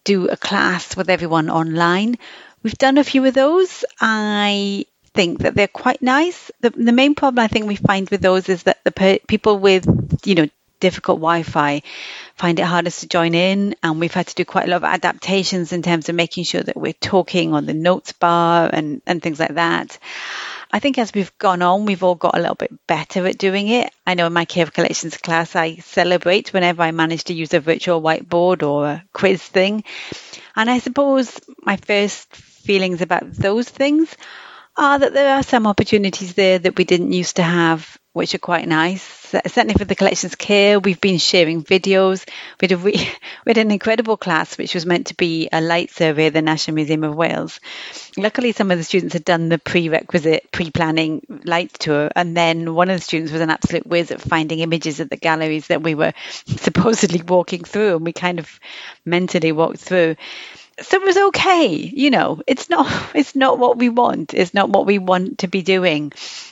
do a class with everyone online. We've done a few of those. I think that they're quite nice. The, the main problem I think we find with those is that the per- people with, you know, difficult Wi-Fi find it hardest to join in, and we've had to do quite a lot of adaptations in terms of making sure that we're talking on the notes bar and and things like that. I think as we've gone on, we've all got a little bit better at doing it. I know in my Care of Collections class, I celebrate whenever I manage to use a virtual whiteboard or a quiz thing. And I suppose my first feelings about those things are that there are some opportunities there that we didn't used to have, which are quite nice. Certainly for the collections care, we've been sharing videos. We had, a re- we had an incredible class, which was meant to be a light survey of the National Museum of Wales. Luckily, some of the students had done the prerequisite pre-planning light tour, and then one of the students was an absolute whiz at finding images at the galleries that we were supposedly walking through, and we kind of mentally walked through so it was okay you know it's not it's not what we want it's not what we want to be doing.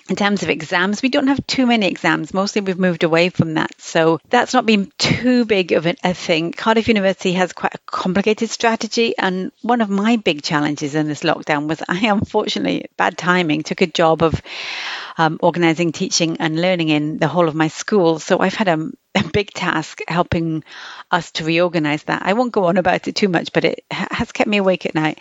In terms of exams we don't have too many exams mostly we've moved away from that. So that's not been too big of a thing. Cardiff university has quite a complicated strategy and one of my big challenges in this lockdown was i unfortunately bad timing took a job of um, organizing teaching and learning in the whole of my school so i've had a a big task helping us to reorganize that. I won't go on about it too much, but it has kept me awake at night.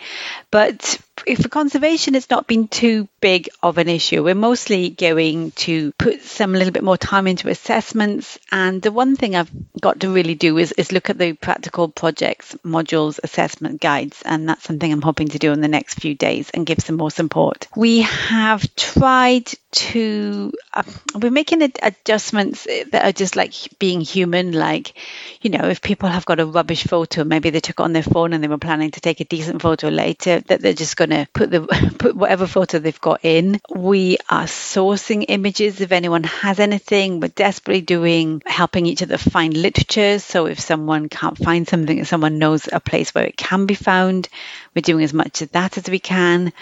But for conservation, it's not been too big of an issue. We're mostly going to put some a little bit more time into assessments. And the one thing I've got to really do is, is look at the practical projects, modules, assessment guides. And that's something I'm hoping to do in the next few days and give some more support. We have tried to, uh, we're making adjustments that are just like being human. Like, you know, if people have got a rubbish photo, maybe they took it on their phone and they were planning to take a decent photo later, that they're just going to put the put whatever photo they've got in. We are sourcing images if anyone has anything. We're desperately doing helping each other find literature. So if someone can't find something and someone knows a place where it can be found, we're doing as much of that as we can.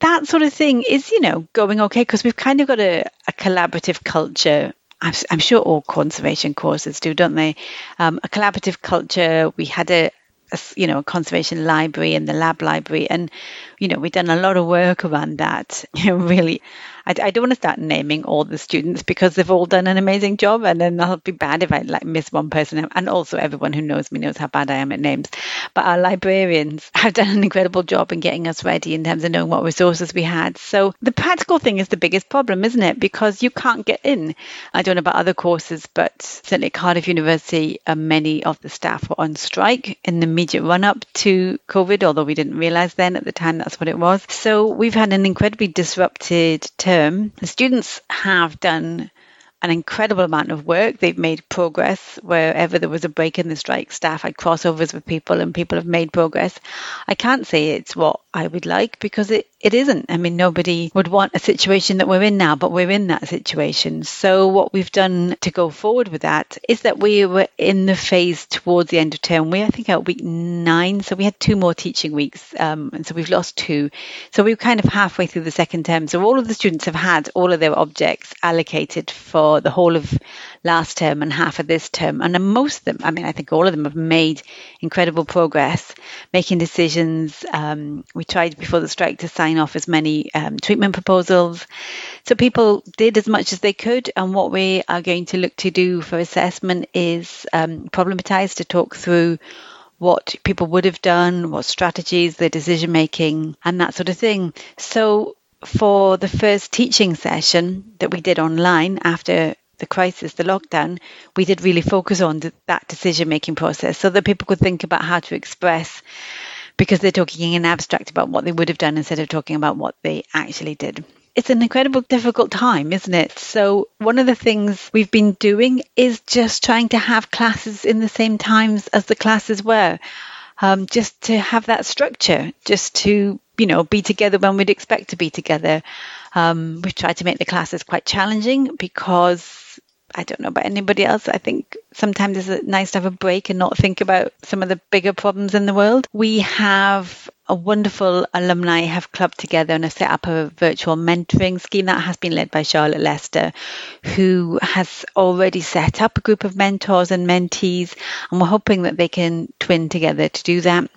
That sort of thing is, you know, going okay because we've kind of got a, a collaborative culture I'm, sure all conservation courses do, don't they? Um, a collaborative culture. We had a, a, you know a conservation library and the lab library, and you know we've done a lot of work around that. really, I, I, don't want to start naming all the students because they've all done an amazing job, and then I'll be bad if I like miss one person. And also, everyone who knows me knows how bad I am at names. But our librarians have done an incredible job in getting us ready in terms of knowing what resources we had. So the practical thing is the biggest problem, isn't it? Because you can't get in. I don't know about other courses, but certainly at Cardiff University, uh, many of the staff were on strike in the immediate run up to COVID, although we didn't realize then at the time that's what it was. So we've had an incredibly disrupted term term, the students have done an incredible amount of work. They've made progress wherever there was a break in the strike. Staff had crossovers with people, and people have made progress. I can't say it's what I would like because it, it isn't. I mean, nobody would want a situation that we're in now, but we're in that situation. So, what we've done to go forward with that is that we were in the phase towards the end of term. We, I think, at week nine. So, we had two more teaching weeks. Um, and so, we've lost two. So, we are kind of halfway through the second term. So, all of the students have had all of their objects allocated for the whole of last term and half of this term. And most of them, I mean, I think all of them have made incredible progress, making decisions. Um, we tried before the strike to sign off as many um, treatment proposals. So people did as much as they could. And what we are going to look to do for assessment is um, problematize to talk through what people would have done, what strategies, their decision making, and that sort of thing. So for the first teaching session that we did online after the crisis, the lockdown, we did really focus on that decision making process so that people could think about how to express because they're talking in abstract about what they would have done instead of talking about what they actually did. It's an incredible difficult time, isn't it? So, one of the things we've been doing is just trying to have classes in the same times as the classes were, um, just to have that structure, just to you know, be together when we'd expect to be together. Um, we've tried to make the classes quite challenging because I don't know about anybody else. I think sometimes it's nice to have a break and not think about some of the bigger problems in the world. We have a wonderful alumni have clubbed together and have set up a virtual mentoring scheme that has been led by Charlotte Lester, who has already set up a group of mentors and mentees, and we're hoping that they can twin together to do that.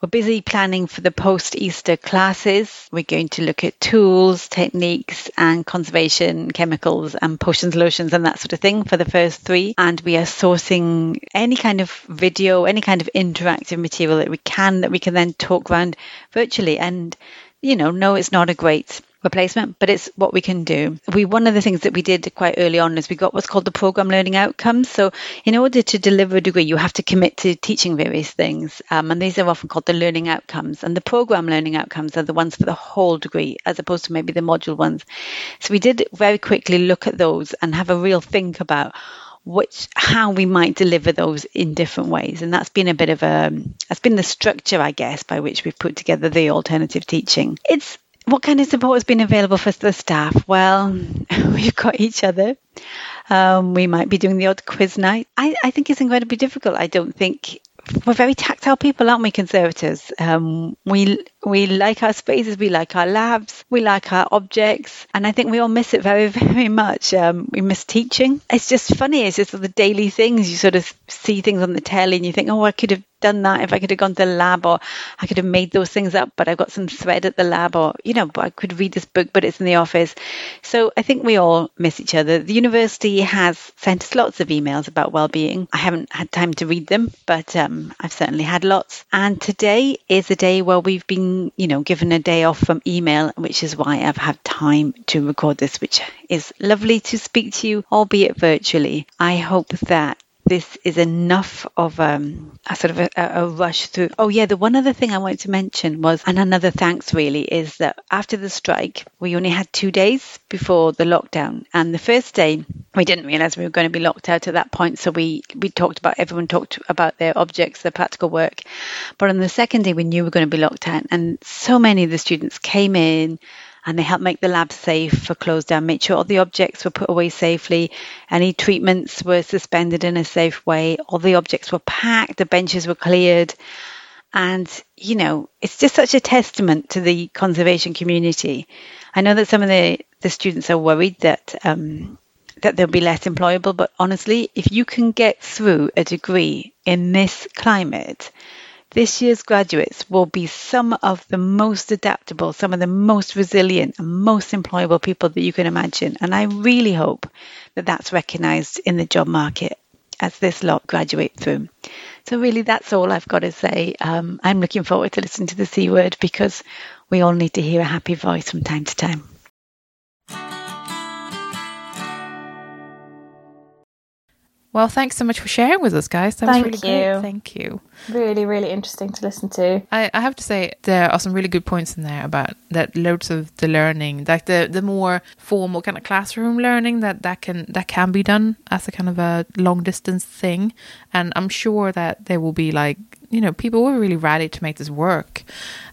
We're busy planning for the post Easter classes. We're going to look at tools, techniques, and conservation chemicals and potions, lotions, and that sort of thing for the first three. And we are sourcing any kind of video, any kind of interactive material that we can that we can then talk around virtually. And, you know, no, it's not a great replacement, but it's what we can do. We one of the things that we did quite early on is we got what's called the program learning outcomes. So in order to deliver a degree, you have to commit to teaching various things, um, and these are often called the learning outcomes. And the program learning outcomes are the ones for the whole degree, as opposed to maybe the module ones. So we did very quickly look at those and have a real think about which how we might deliver those in different ways and that's been a bit of a that's been the structure i guess by which we've put together the alternative teaching it's what kind of support has been available for the staff? Well, we've got each other. Um, we might be doing the odd quiz night. I, I think it's incredibly difficult. I don't think we're very tactile people, aren't we, conservators? Um, we we like our spaces, we like our labs, we like our objects, and I think we all miss it very, very much. Um, we miss teaching. It's just funny. It's just the daily things. You sort of see things on the telly, and you think, oh, I could have done that if I could have gone to the lab or I could have made those things up, but I've got some thread at the lab or, you know, I could read this book, but it's in the office. So I think we all miss each other. The university has sent us lots of emails about well-being. I haven't had time to read them, but um, I've certainly had lots. And today is a day where we've been, you know, given a day off from email, which is why I've had time to record this, which is lovely to speak to you, albeit virtually. I hope that this is enough of um, a sort of a, a, rush through. Oh, yeah, the one other thing I wanted to mention was, and another thanks really, is that after the strike, we only had two days before the lockdown. And the first day, we didn't realize we were going to be locked out at that point. So we, we talked about, everyone talked about their objects, their practical work. But on the second day, we knew we were going to be locked out. And so many of the students came in and they helped make the lab safe for close down, made sure all the objects were put away safely, any treatments were suspended in a safe way, all the objects were packed, the benches were cleared. And, you know, it's just such a testament to the conservation community. I know that some of the, the students are worried that um, that they'll be less employable, but honestly, if you can get through a degree in this climate, this year's graduates will be some of the most adaptable, some of the most resilient, and most employable people that you can imagine. And I really hope that that's recognised in the job market as this lot graduate through. So, really, that's all I've got to say. Um, I'm looking forward to listening to the C word because we all need to hear a happy voice from time to time. Well, thanks so much for sharing with us, guys. That Thank was really you. great. Thank you. Really, really interesting to listen to. I, I have to say there are some really good points in there about that loads of the learning, like the the more formal kind of classroom learning that that can that can be done as a kind of a long distance thing, and I'm sure that there will be like you know people will really rally to make this work,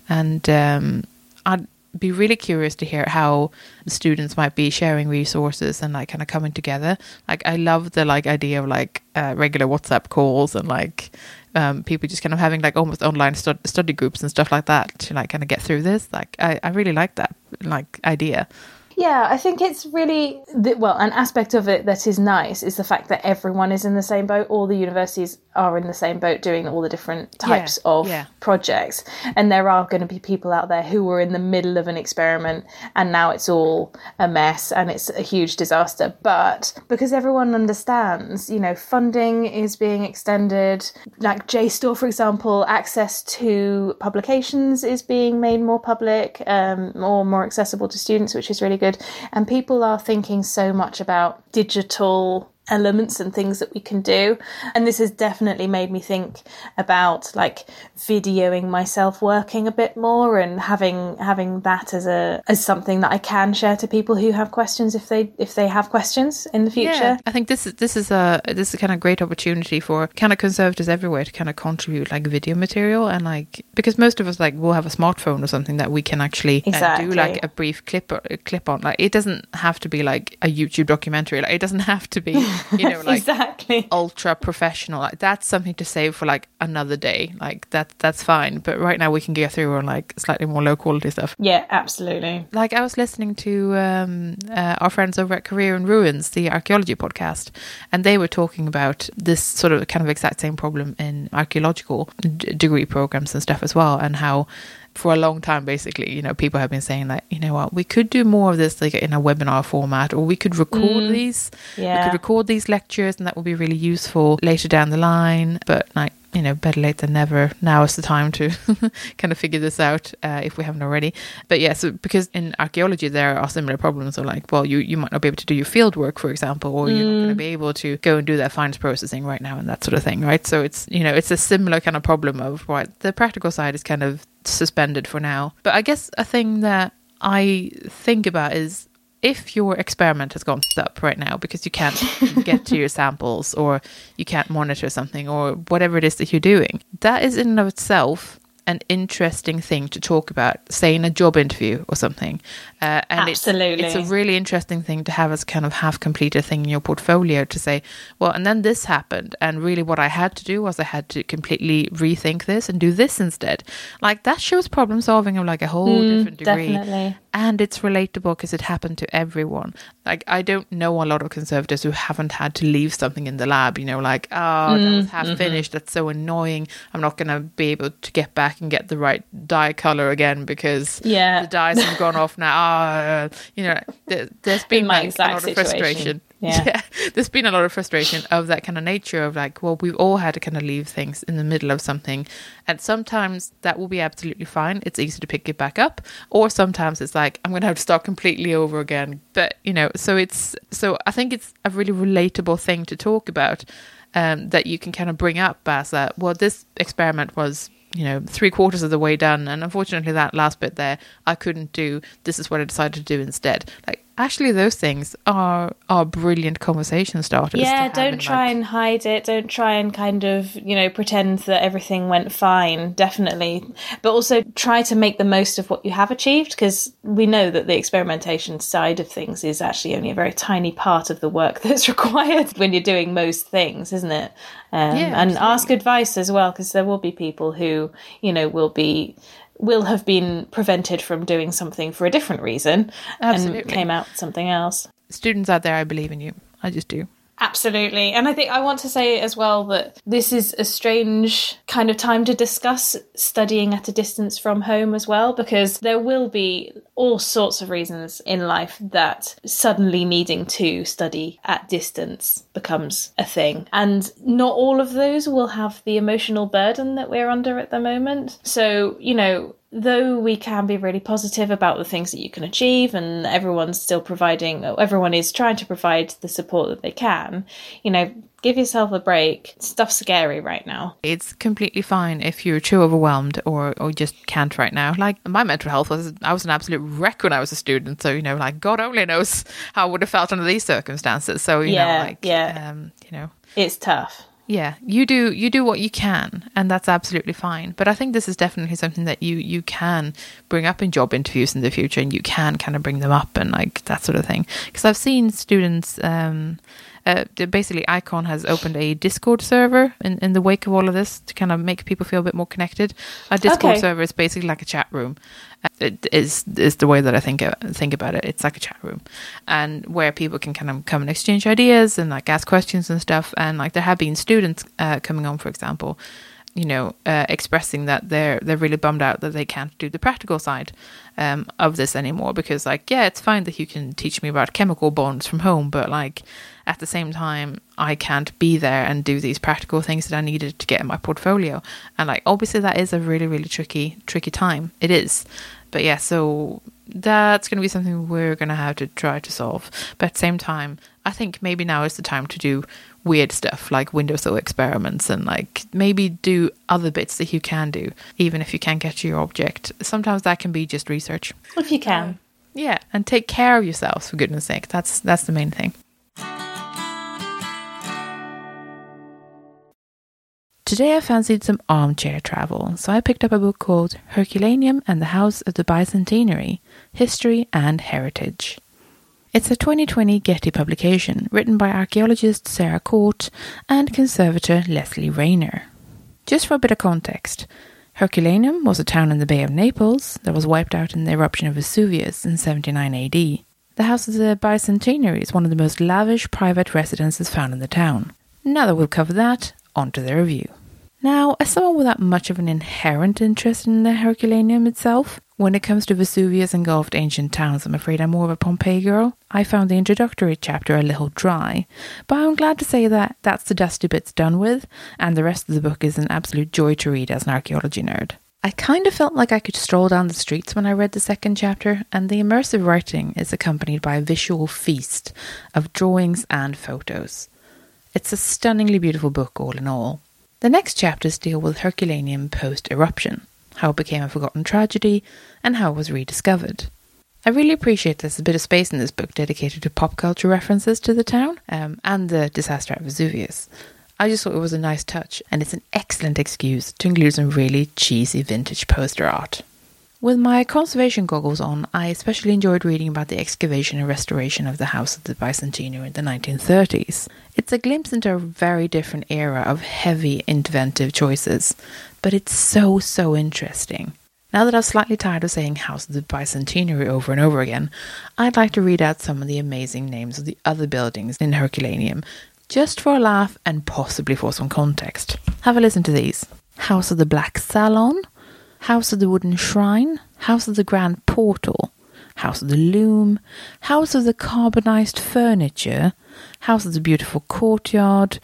and um, I'd be really curious to hear how students might be sharing resources and like kind of coming together. Like I love the like idea of like uh, regular WhatsApp calls and like um, people just kind of having like almost online stud- study groups and stuff like that to like kind of get through this. Like I, I really like that like idea. Yeah, I think it's really well. An aspect of it that is nice is the fact that everyone is in the same boat. All the universities are in the same boat, doing all the different types Yeah, of yeah. projects, and there are going to be people out there who were in the middle of an experiment, and now it's all a mess and it's a huge disaster. But because everyone understands, you know, funding is being extended. Like JSTOR, for example, access to publications is being made more public, um, or more accessible to students, which is really good. And people are thinking so much about digital elements and things that we can do and this has definitely made me think about like videoing myself working a bit more and having having that as a as something that I can share to people who have questions if they if they have questions in the future Yeah, I think this is this is a this is a kind of great opportunity for kind of conservators everywhere to kind of contribute like video material and like because most of us like will have a smartphone or something that we can actually uh, do like a brief clip or, a clip on. Like it doesn't have to be like a YouTube documentary. Like it doesn't have to be you know, like exactly. ultra professional. Like that's something to save for like another day. Like that that's fine. But right now we can get through on like slightly more low quality stuff. Yeah, absolutely. Like I was listening to um, uh, our friends over at Career in Ruins, the archaeology podcast, and they were talking about this sort of kind of exact same problem in archaeological d- degree programs and stuff as well, and how for a long time basically you know people have been saying that you know what we could do more of this like in a webinar format or we could record mm. these yeah. we could record these lectures and that would be really useful later down the line but like you know better late than never. Now is the time to kind of figure this out uh, if we haven't already. But yeah so because in archaeology there are similar problems of like well you you might not be able to do your field work for example or you're not going to be able to go and do that finds processing right now and that sort of thing right? So it's you know it's a similar kind of problem of right the practical side is kind of suspended for now. But i guess a thing that i think about is if your experiment has gone up right now because you can't get to your samples or you can't monitor something or whatever it is that you're doing, that is in and of itself an interesting thing to talk about, say in a job interview or something. Uh, and it's- Absolutely. It's, a really interesting thing to have as kind of half completed thing in your portfolio to say, well, and then this happened. And really what I had to do was I had to completely rethink this and do this instead. Like that shows problem solving of like a whole different degree definitely. And it's relatable because it happened to everyone. Like I don't know a lot of conservators who haven't had to leave something in the lab. You know, like oh, that mm, was half mm-hmm. finished. That's so annoying. I'm not going to be able to get back and get the right dye color again because Yeah. the dyes have gone off now. Ah, you know, there, there's been my like, a lot of situation. frustration. Yeah. there's been a lot of frustration of that kind of nature of like, well, we've all had to kind of leave things in the middle of something, and sometimes that will be absolutely fine. It's easy to pick it back up, or sometimes it's like I'm going to have to start completely over again. But you know, so it's so I think it's a really relatable thing to talk about um, that you can kind of bring up as that, well, this experiment was you know three quarters of the way done, and unfortunately that last bit there I couldn't do. This is what I decided to do instead. Like actually, those things are are brilliant conversation starters. Yeah, don't try like- and hide it. Don't try and kind of, you know, pretend that everything went fine, definitely. But also try to make the most of what you have achieved because we know that the experimentation side of things is actually only a very tiny part of the work that's required when you're doing most things, isn't it? Um, Yeah, and ask advice as well because there will be people who, you know, will be will have been prevented from doing something for a different reason and came out something else. students out there. I believe in you. I just do. Absolutely. And I think I want to say as well that this is a strange kind of time to discuss studying at a distance from home as well, because there will be all sorts of reasons in life that suddenly needing to study at distance becomes a thing. And not all of those will have the emotional burden that we're under at the moment. So, you know, though we can be really positive about the things that you can achieve and everyone's still providing everyone is trying to provide the support that they can you know give yourself a break stuff's scary right now It's completely fine if you're too overwhelmed or or just can't right now. Like my mental health was, I was an absolute wreck when I was a student. So you know, like God only knows how I would have felt under these circumstances. So you Yeah, know, like yeah. um, you know, it's tough yeah you do you do what you can and that's absolutely fine. But i think this is definitely something that you you can bring up in job interviews in the future and you can kind of bring them up and like that sort of thing. Because i've seen students um uh, basically icon has opened a discord server in, in the wake of all of this to kind of make people feel a bit more connected. A discord Okay. server is basically like a chat room. Uh, it is is the way that i think uh, think about it. It's like a chat room and where people can kind of come and exchange ideas and like ask questions and stuff. And like there have been students uh, coming on for example you know uh, expressing that they're they're really bummed out that they can't do the practical side um, of this anymore because like yeah it's fine that you can teach me about chemical bonds from home but like at the same time i can't be there and do these practical things that i needed to get in my portfolio. And like obviously that is a really really tricky tricky time. It is. But yeah so that's going to be something we're going to have to try to solve. But at the same time i think maybe now is the time to do weird stuff like windowsill experiments and like maybe do other bits that you can do even if you can't get to your object. Sometimes that can be just research. If you can. Yeah and take care of yourselves for goodness sake. That's that's the main thing Today I fancied some armchair travel, so I picked up a book called Herculaneum and the House of the Bicentenary History and Heritage. It's a 2020 Getty publication written by archaeologist Sarah Court and conservator Leslie Rainer. Just for a bit of context, Herculaneum was a town in the Bay of Naples that was wiped out in the eruption of Vesuvius in 79 AD. The House of the Bicentenary is one of the most lavish private residences found in the town. Now that we've covered that, on to the review. Now, as someone without much of an inherent interest in the Herculaneum itself, when it comes to Vesuvius engulfed ancient towns, I'm afraid I'm more of a Pompeii girl. I found the introductory chapter a little dry, but I'm glad to say that that's the dusty bits done with, and the rest of the book is an absolute joy to read as an archaeology nerd. I kind of felt like I could stroll down the streets when I read the second chapter, and the immersive writing is accompanied by a visual feast of drawings and photos. It's a stunningly beautiful book, all in all. The next chapters deal with Herculaneum post eruption, how it became a forgotten tragedy, and how it was rediscovered. I really appreciate there's a bit of space in this book dedicated to pop culture references to the town um, and the disaster at Vesuvius. I just thought it was a nice touch, and it's an excellent excuse to include some really cheesy vintage poster art. With my conservation goggles on, I especially enjoyed reading about the excavation and restoration of the House of the Bicentenary in the 1930s. It's a glimpse into a very different era of heavy, inventive choices, but it's so, so interesting. Now that I'm slightly tired of saying House of the Bicentenary over and over again, I'd like to read out some of the amazing names of the other buildings in Herculaneum, just for a laugh and possibly for some context. Have a listen to these House of the Black Salon, House of the Wooden Shrine, House of the Grand Portal, House of the Loom, House of the Carbonized Furniture, House of the Beautiful Courtyard,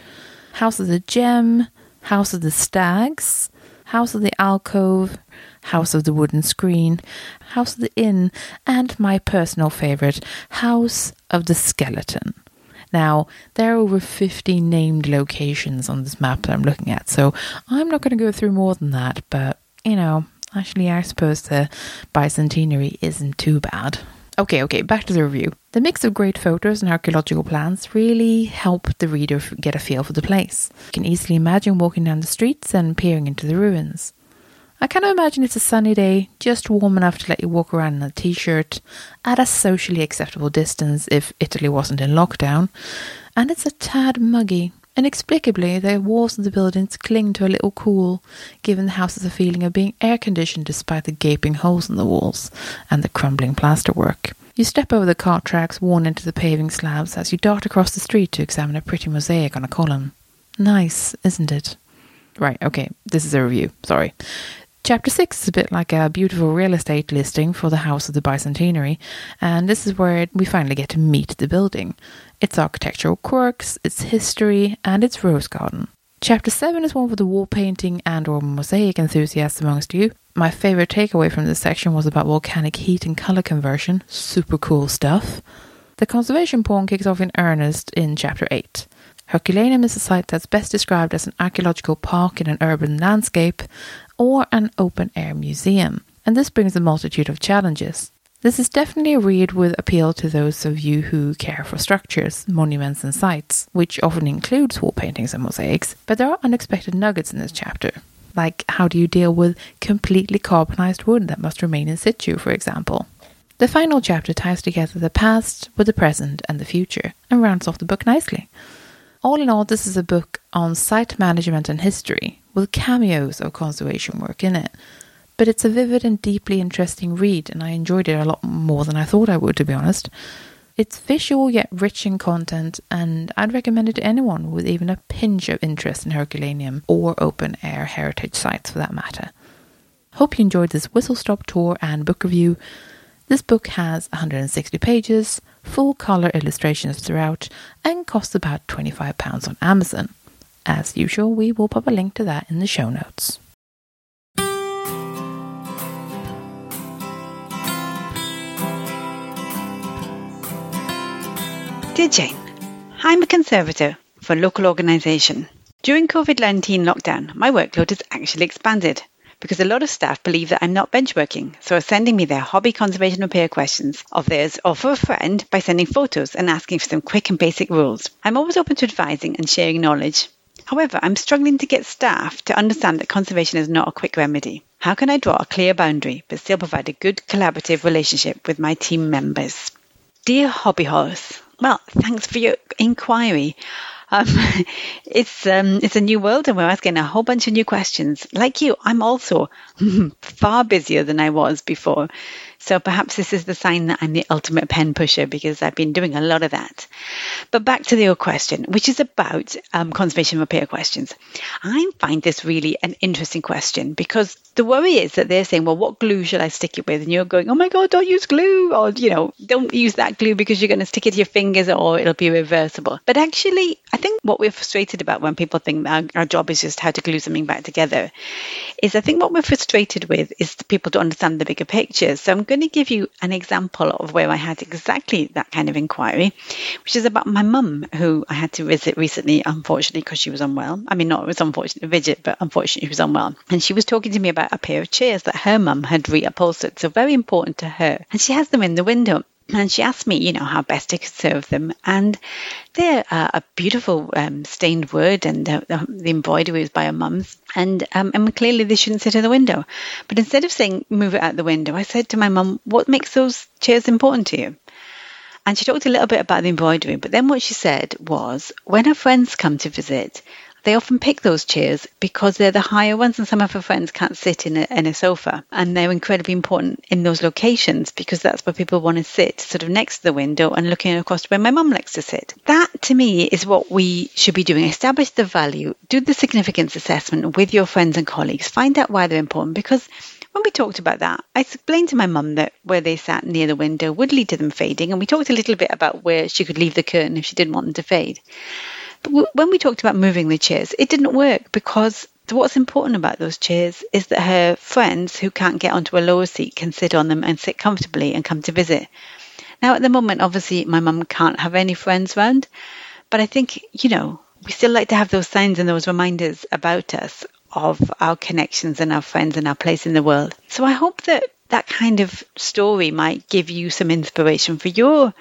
House of the Gem, House of the Stags, House of the Alcove, House of the Wooden Screen, House of the Inn, and my personal favourite, House of the Skeleton. Now, there are over 50 named locations on this map that I'm looking at, so I'm not going to go through more than that, but you know, actually, I suppose the bicentenary isn't too bad. Okay, okay, back to the review. The mix of great photos and archaeological plans really help the reader get a feel for the place. You can easily imagine walking down the streets and peering into the ruins. I kind of imagine it's a sunny day, just warm enough to let you walk around in a t shirt at a socially acceptable distance if Italy wasn't in lockdown, and it's a tad muggy, Inexplicably, the walls of the buildings cling to a little cool, giving the houses a feeling of being air conditioned despite the gaping holes in the walls and the crumbling plasterwork. You step over the cart tracks worn into the paving slabs as you dart across the street to examine a pretty mosaic on a column. Nice, isn't it? Right, okay, this is a review, sorry. Chapter 6 is a bit like a beautiful real estate listing for the House of the Bicentenary, and this is where we finally get to meet the building, its architectural quirks, its history, and its rose garden. Chapter 7 is one for the wall painting and or mosaic enthusiasts amongst you. My favorite takeaway from this section was about volcanic heat and color conversion. Super cool stuff. The conservation porn kicks off in earnest in chapter 8. Herculaneum is a site that's best described as an archaeological park in an urban landscape or an open air museum, and this brings a multitude of challenges. This is definitely a read with appeal to those of you who care for structures, monuments, and sites, which often includes wall paintings and mosaics, but there are unexpected nuggets in this chapter. Like, how do you deal with completely carbonized wood that must remain in situ, for example? The final chapter ties together the past with the present and the future and rounds off the book nicely. All in all, this is a book on site management and history, with cameos of conservation work in it. But it's a vivid and deeply interesting read, and I enjoyed it a lot more than I thought I would, to be honest. It's visual yet rich in content, and I'd recommend it to anyone with even a pinch of interest in Herculaneum or open air heritage sites for that matter. Hope you enjoyed this whistle stop tour and book review. This book has 160 pages, full colour illustrations throughout, and costs about £25 on Amazon. As usual, we will pop a link to that in the show notes. Dear Jane, I'm a conservator for a local organisation. During COVID 19 lockdown, my workload has actually expanded because a lot of staff believe that I'm not benchworking, so are sending me their hobby conservation repair questions of theirs or for a friend by sending photos and asking for some quick and basic rules. I'm always open to advising and sharing knowledge. However, I'm struggling to get staff to understand that conservation is not a quick remedy. How can I draw a clear boundary but still provide a good collaborative relationship with my team members? Dear Hobby Horse, well, thanks for your inquiry. Um, it's um, it's a new world, and we're asking a whole bunch of new questions. Like you, I'm also far busier than I was before. So perhaps this is the sign that I'm the ultimate pen pusher because I've been doing a lot of that. But back to the old question, which is about um, conservation repair questions. I find this really an interesting question because the worry is that they're saying, well, what glue should I stick it with? And you're going, oh my God, don't use glue. Or, you know, don't use that glue because you're going to stick it to your fingers or it'll be reversible. But actually, I think what we're frustrated about when people think our, our job is just how to glue something back together is I think what we're frustrated with is people don't understand the bigger picture. So I'm going to give you an example of where I had exactly that kind of inquiry, which is about my mum, who I had to visit recently, unfortunately, because she was unwell. I mean, not it was unfortunate to visit, but unfortunately, she was unwell. And she was talking to me about a pair of chairs that her mum had reupholstered, so very important to her. And she has them in the window and she asked me, you know, how best to conserve them. And they're uh, a beautiful um, stained wood, and uh, the embroidery is by her mum's. And um, and clearly they shouldn't sit in the window. But instead of saying move it out the window, I said to my mum, "What makes those chairs important to you?" And she talked a little bit about the embroidery, but then what she said was, when her friends come to visit, they often pick those chairs because they're the higher ones, and some of her friends can't sit in a, in a sofa. And they're incredibly important in those locations because that's where people want to sit, sort of next to the window and looking across to where my mum likes to sit. That to me is what we should be doing. Establish the value, do the significance assessment with your friends and colleagues, find out why they're important because when we talked about that, I explained to my mum that where they sat near the window would lead to them fading, and we talked a little bit about where she could leave the curtain if she didn't want them to fade. But when we talked about moving the chairs, it didn't work because what's important about those chairs is that her friends who can't get onto a lower seat can sit on them and sit comfortably and come to visit. Now, at the moment, obviously, my mum can't have any friends round, but I think, you know, we still like to have those signs and those reminders about us of our connections and our friends and our place in the world. So I hope that that kind of story might give you some inspiration for your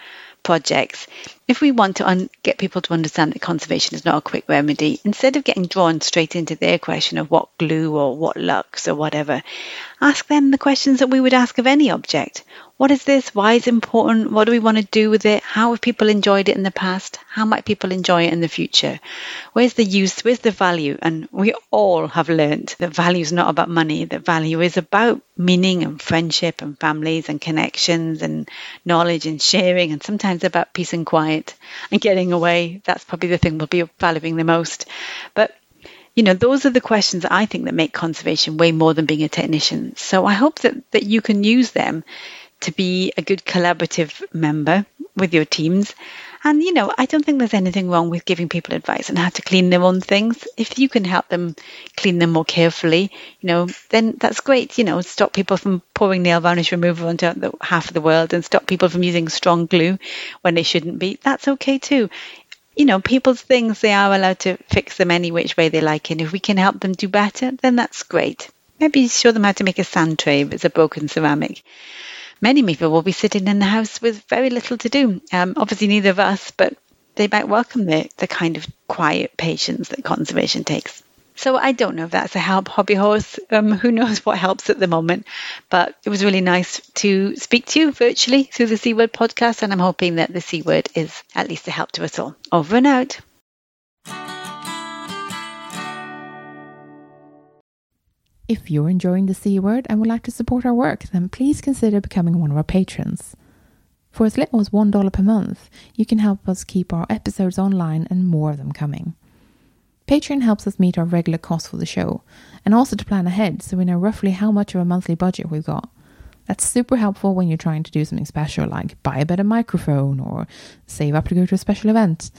projects, if we want to un- get people to understand that conservation is not a quick remedy, instead of getting drawn straight into their question of what glue or what lux or whatever, ask them the questions that we would ask of any object. What is this? Why is it important? What do we want to do with it? How have people enjoyed it in the past? How might people enjoy it in the future? Where's the use? Where's the value? And we all have learned that value is not about money, that value is about meaning and friendship and families and connections and knowledge and sharing and sometimes about peace and quiet and getting away. That's probably the thing we'll be valuing the most. But you know, those are the questions that I think that make conservation way more than being a technician. So I hope that, that you can use them to be a good collaborative member with your teams. And, you know, I don't think there's anything wrong with giving people advice on how to clean their own things. If you can help them clean them more carefully, you know, then that's great. You know, stop people from pouring nail varnish remover onto the, half of the world and stop people from using strong glue when they shouldn't be. That's okay too. You know, people's things, they are allowed to fix them any which way they like. And if we can help them do better, then that's great. Maybe show them how to make a sand tray if it's a broken ceramic many people will be sitting in the house with very little to do. Um, obviously, neither of us, but they might welcome the, the kind of quiet patience that conservation takes. So I don't know if that's a help, hobby horse. Um, who knows what helps at the moment? But it was really nice to speak to you virtually through the C Word podcast, and I'm hoping that the C Word is at least a help to us all. Over and out. If you're enjoying the C word and would like to support our work, then please consider becoming one of our patrons. For as little as $1 per month, you can help us keep our episodes online and more of them coming. Patreon helps us meet our regular costs for the show and also to plan ahead so we know roughly how much of a monthly budget we've got. That's super helpful when you're trying to do something special like buy a better microphone or save up to go to a special event.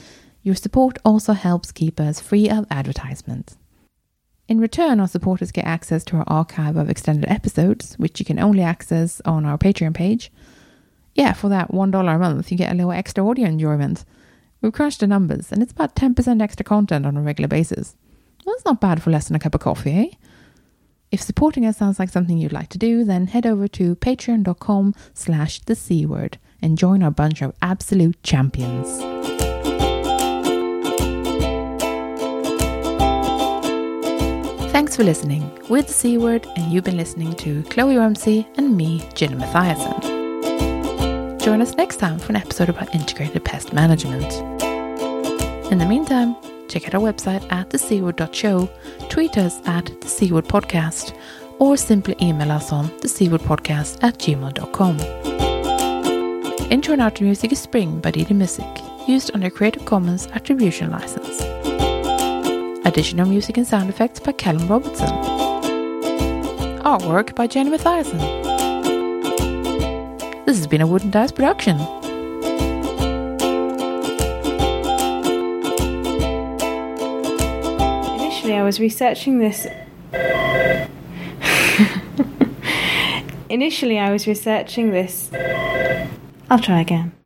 Your support also helps keep us free of advertisement. In return, our supporters get access to our archive of extended episodes, which you can only access on our Patreon page. Yeah, for that $1 a month, you get a little extra audio enjoyment. We've crunched the numbers, and it's about 10% extra content on a regular basis. Well, that's not bad for less than a cup of coffee, eh? If supporting us sounds like something you'd like to do, then head over to patreon.com slash the C word and join our bunch of absolute champions. Thanks for listening. We're the C Word, and you've been listening to Kloe Rumsey and me, Jenna Mathiasen. join us next time for an episode about integrated pest management. In the meantime, check out our website at thecword.show, tweet us at the Podcast, or simply email us on thecwordpodcast at gmail.com. Intro and outro music is Spring by Didi Music, used under Creative Commons Attribution License. Additional music and sound effects by Callum Robertson. Artwork by Jenny Mathiasen. This has been a Wooden Dice production. Initially, I was researching this. Initially, I was researching this. I'll try again.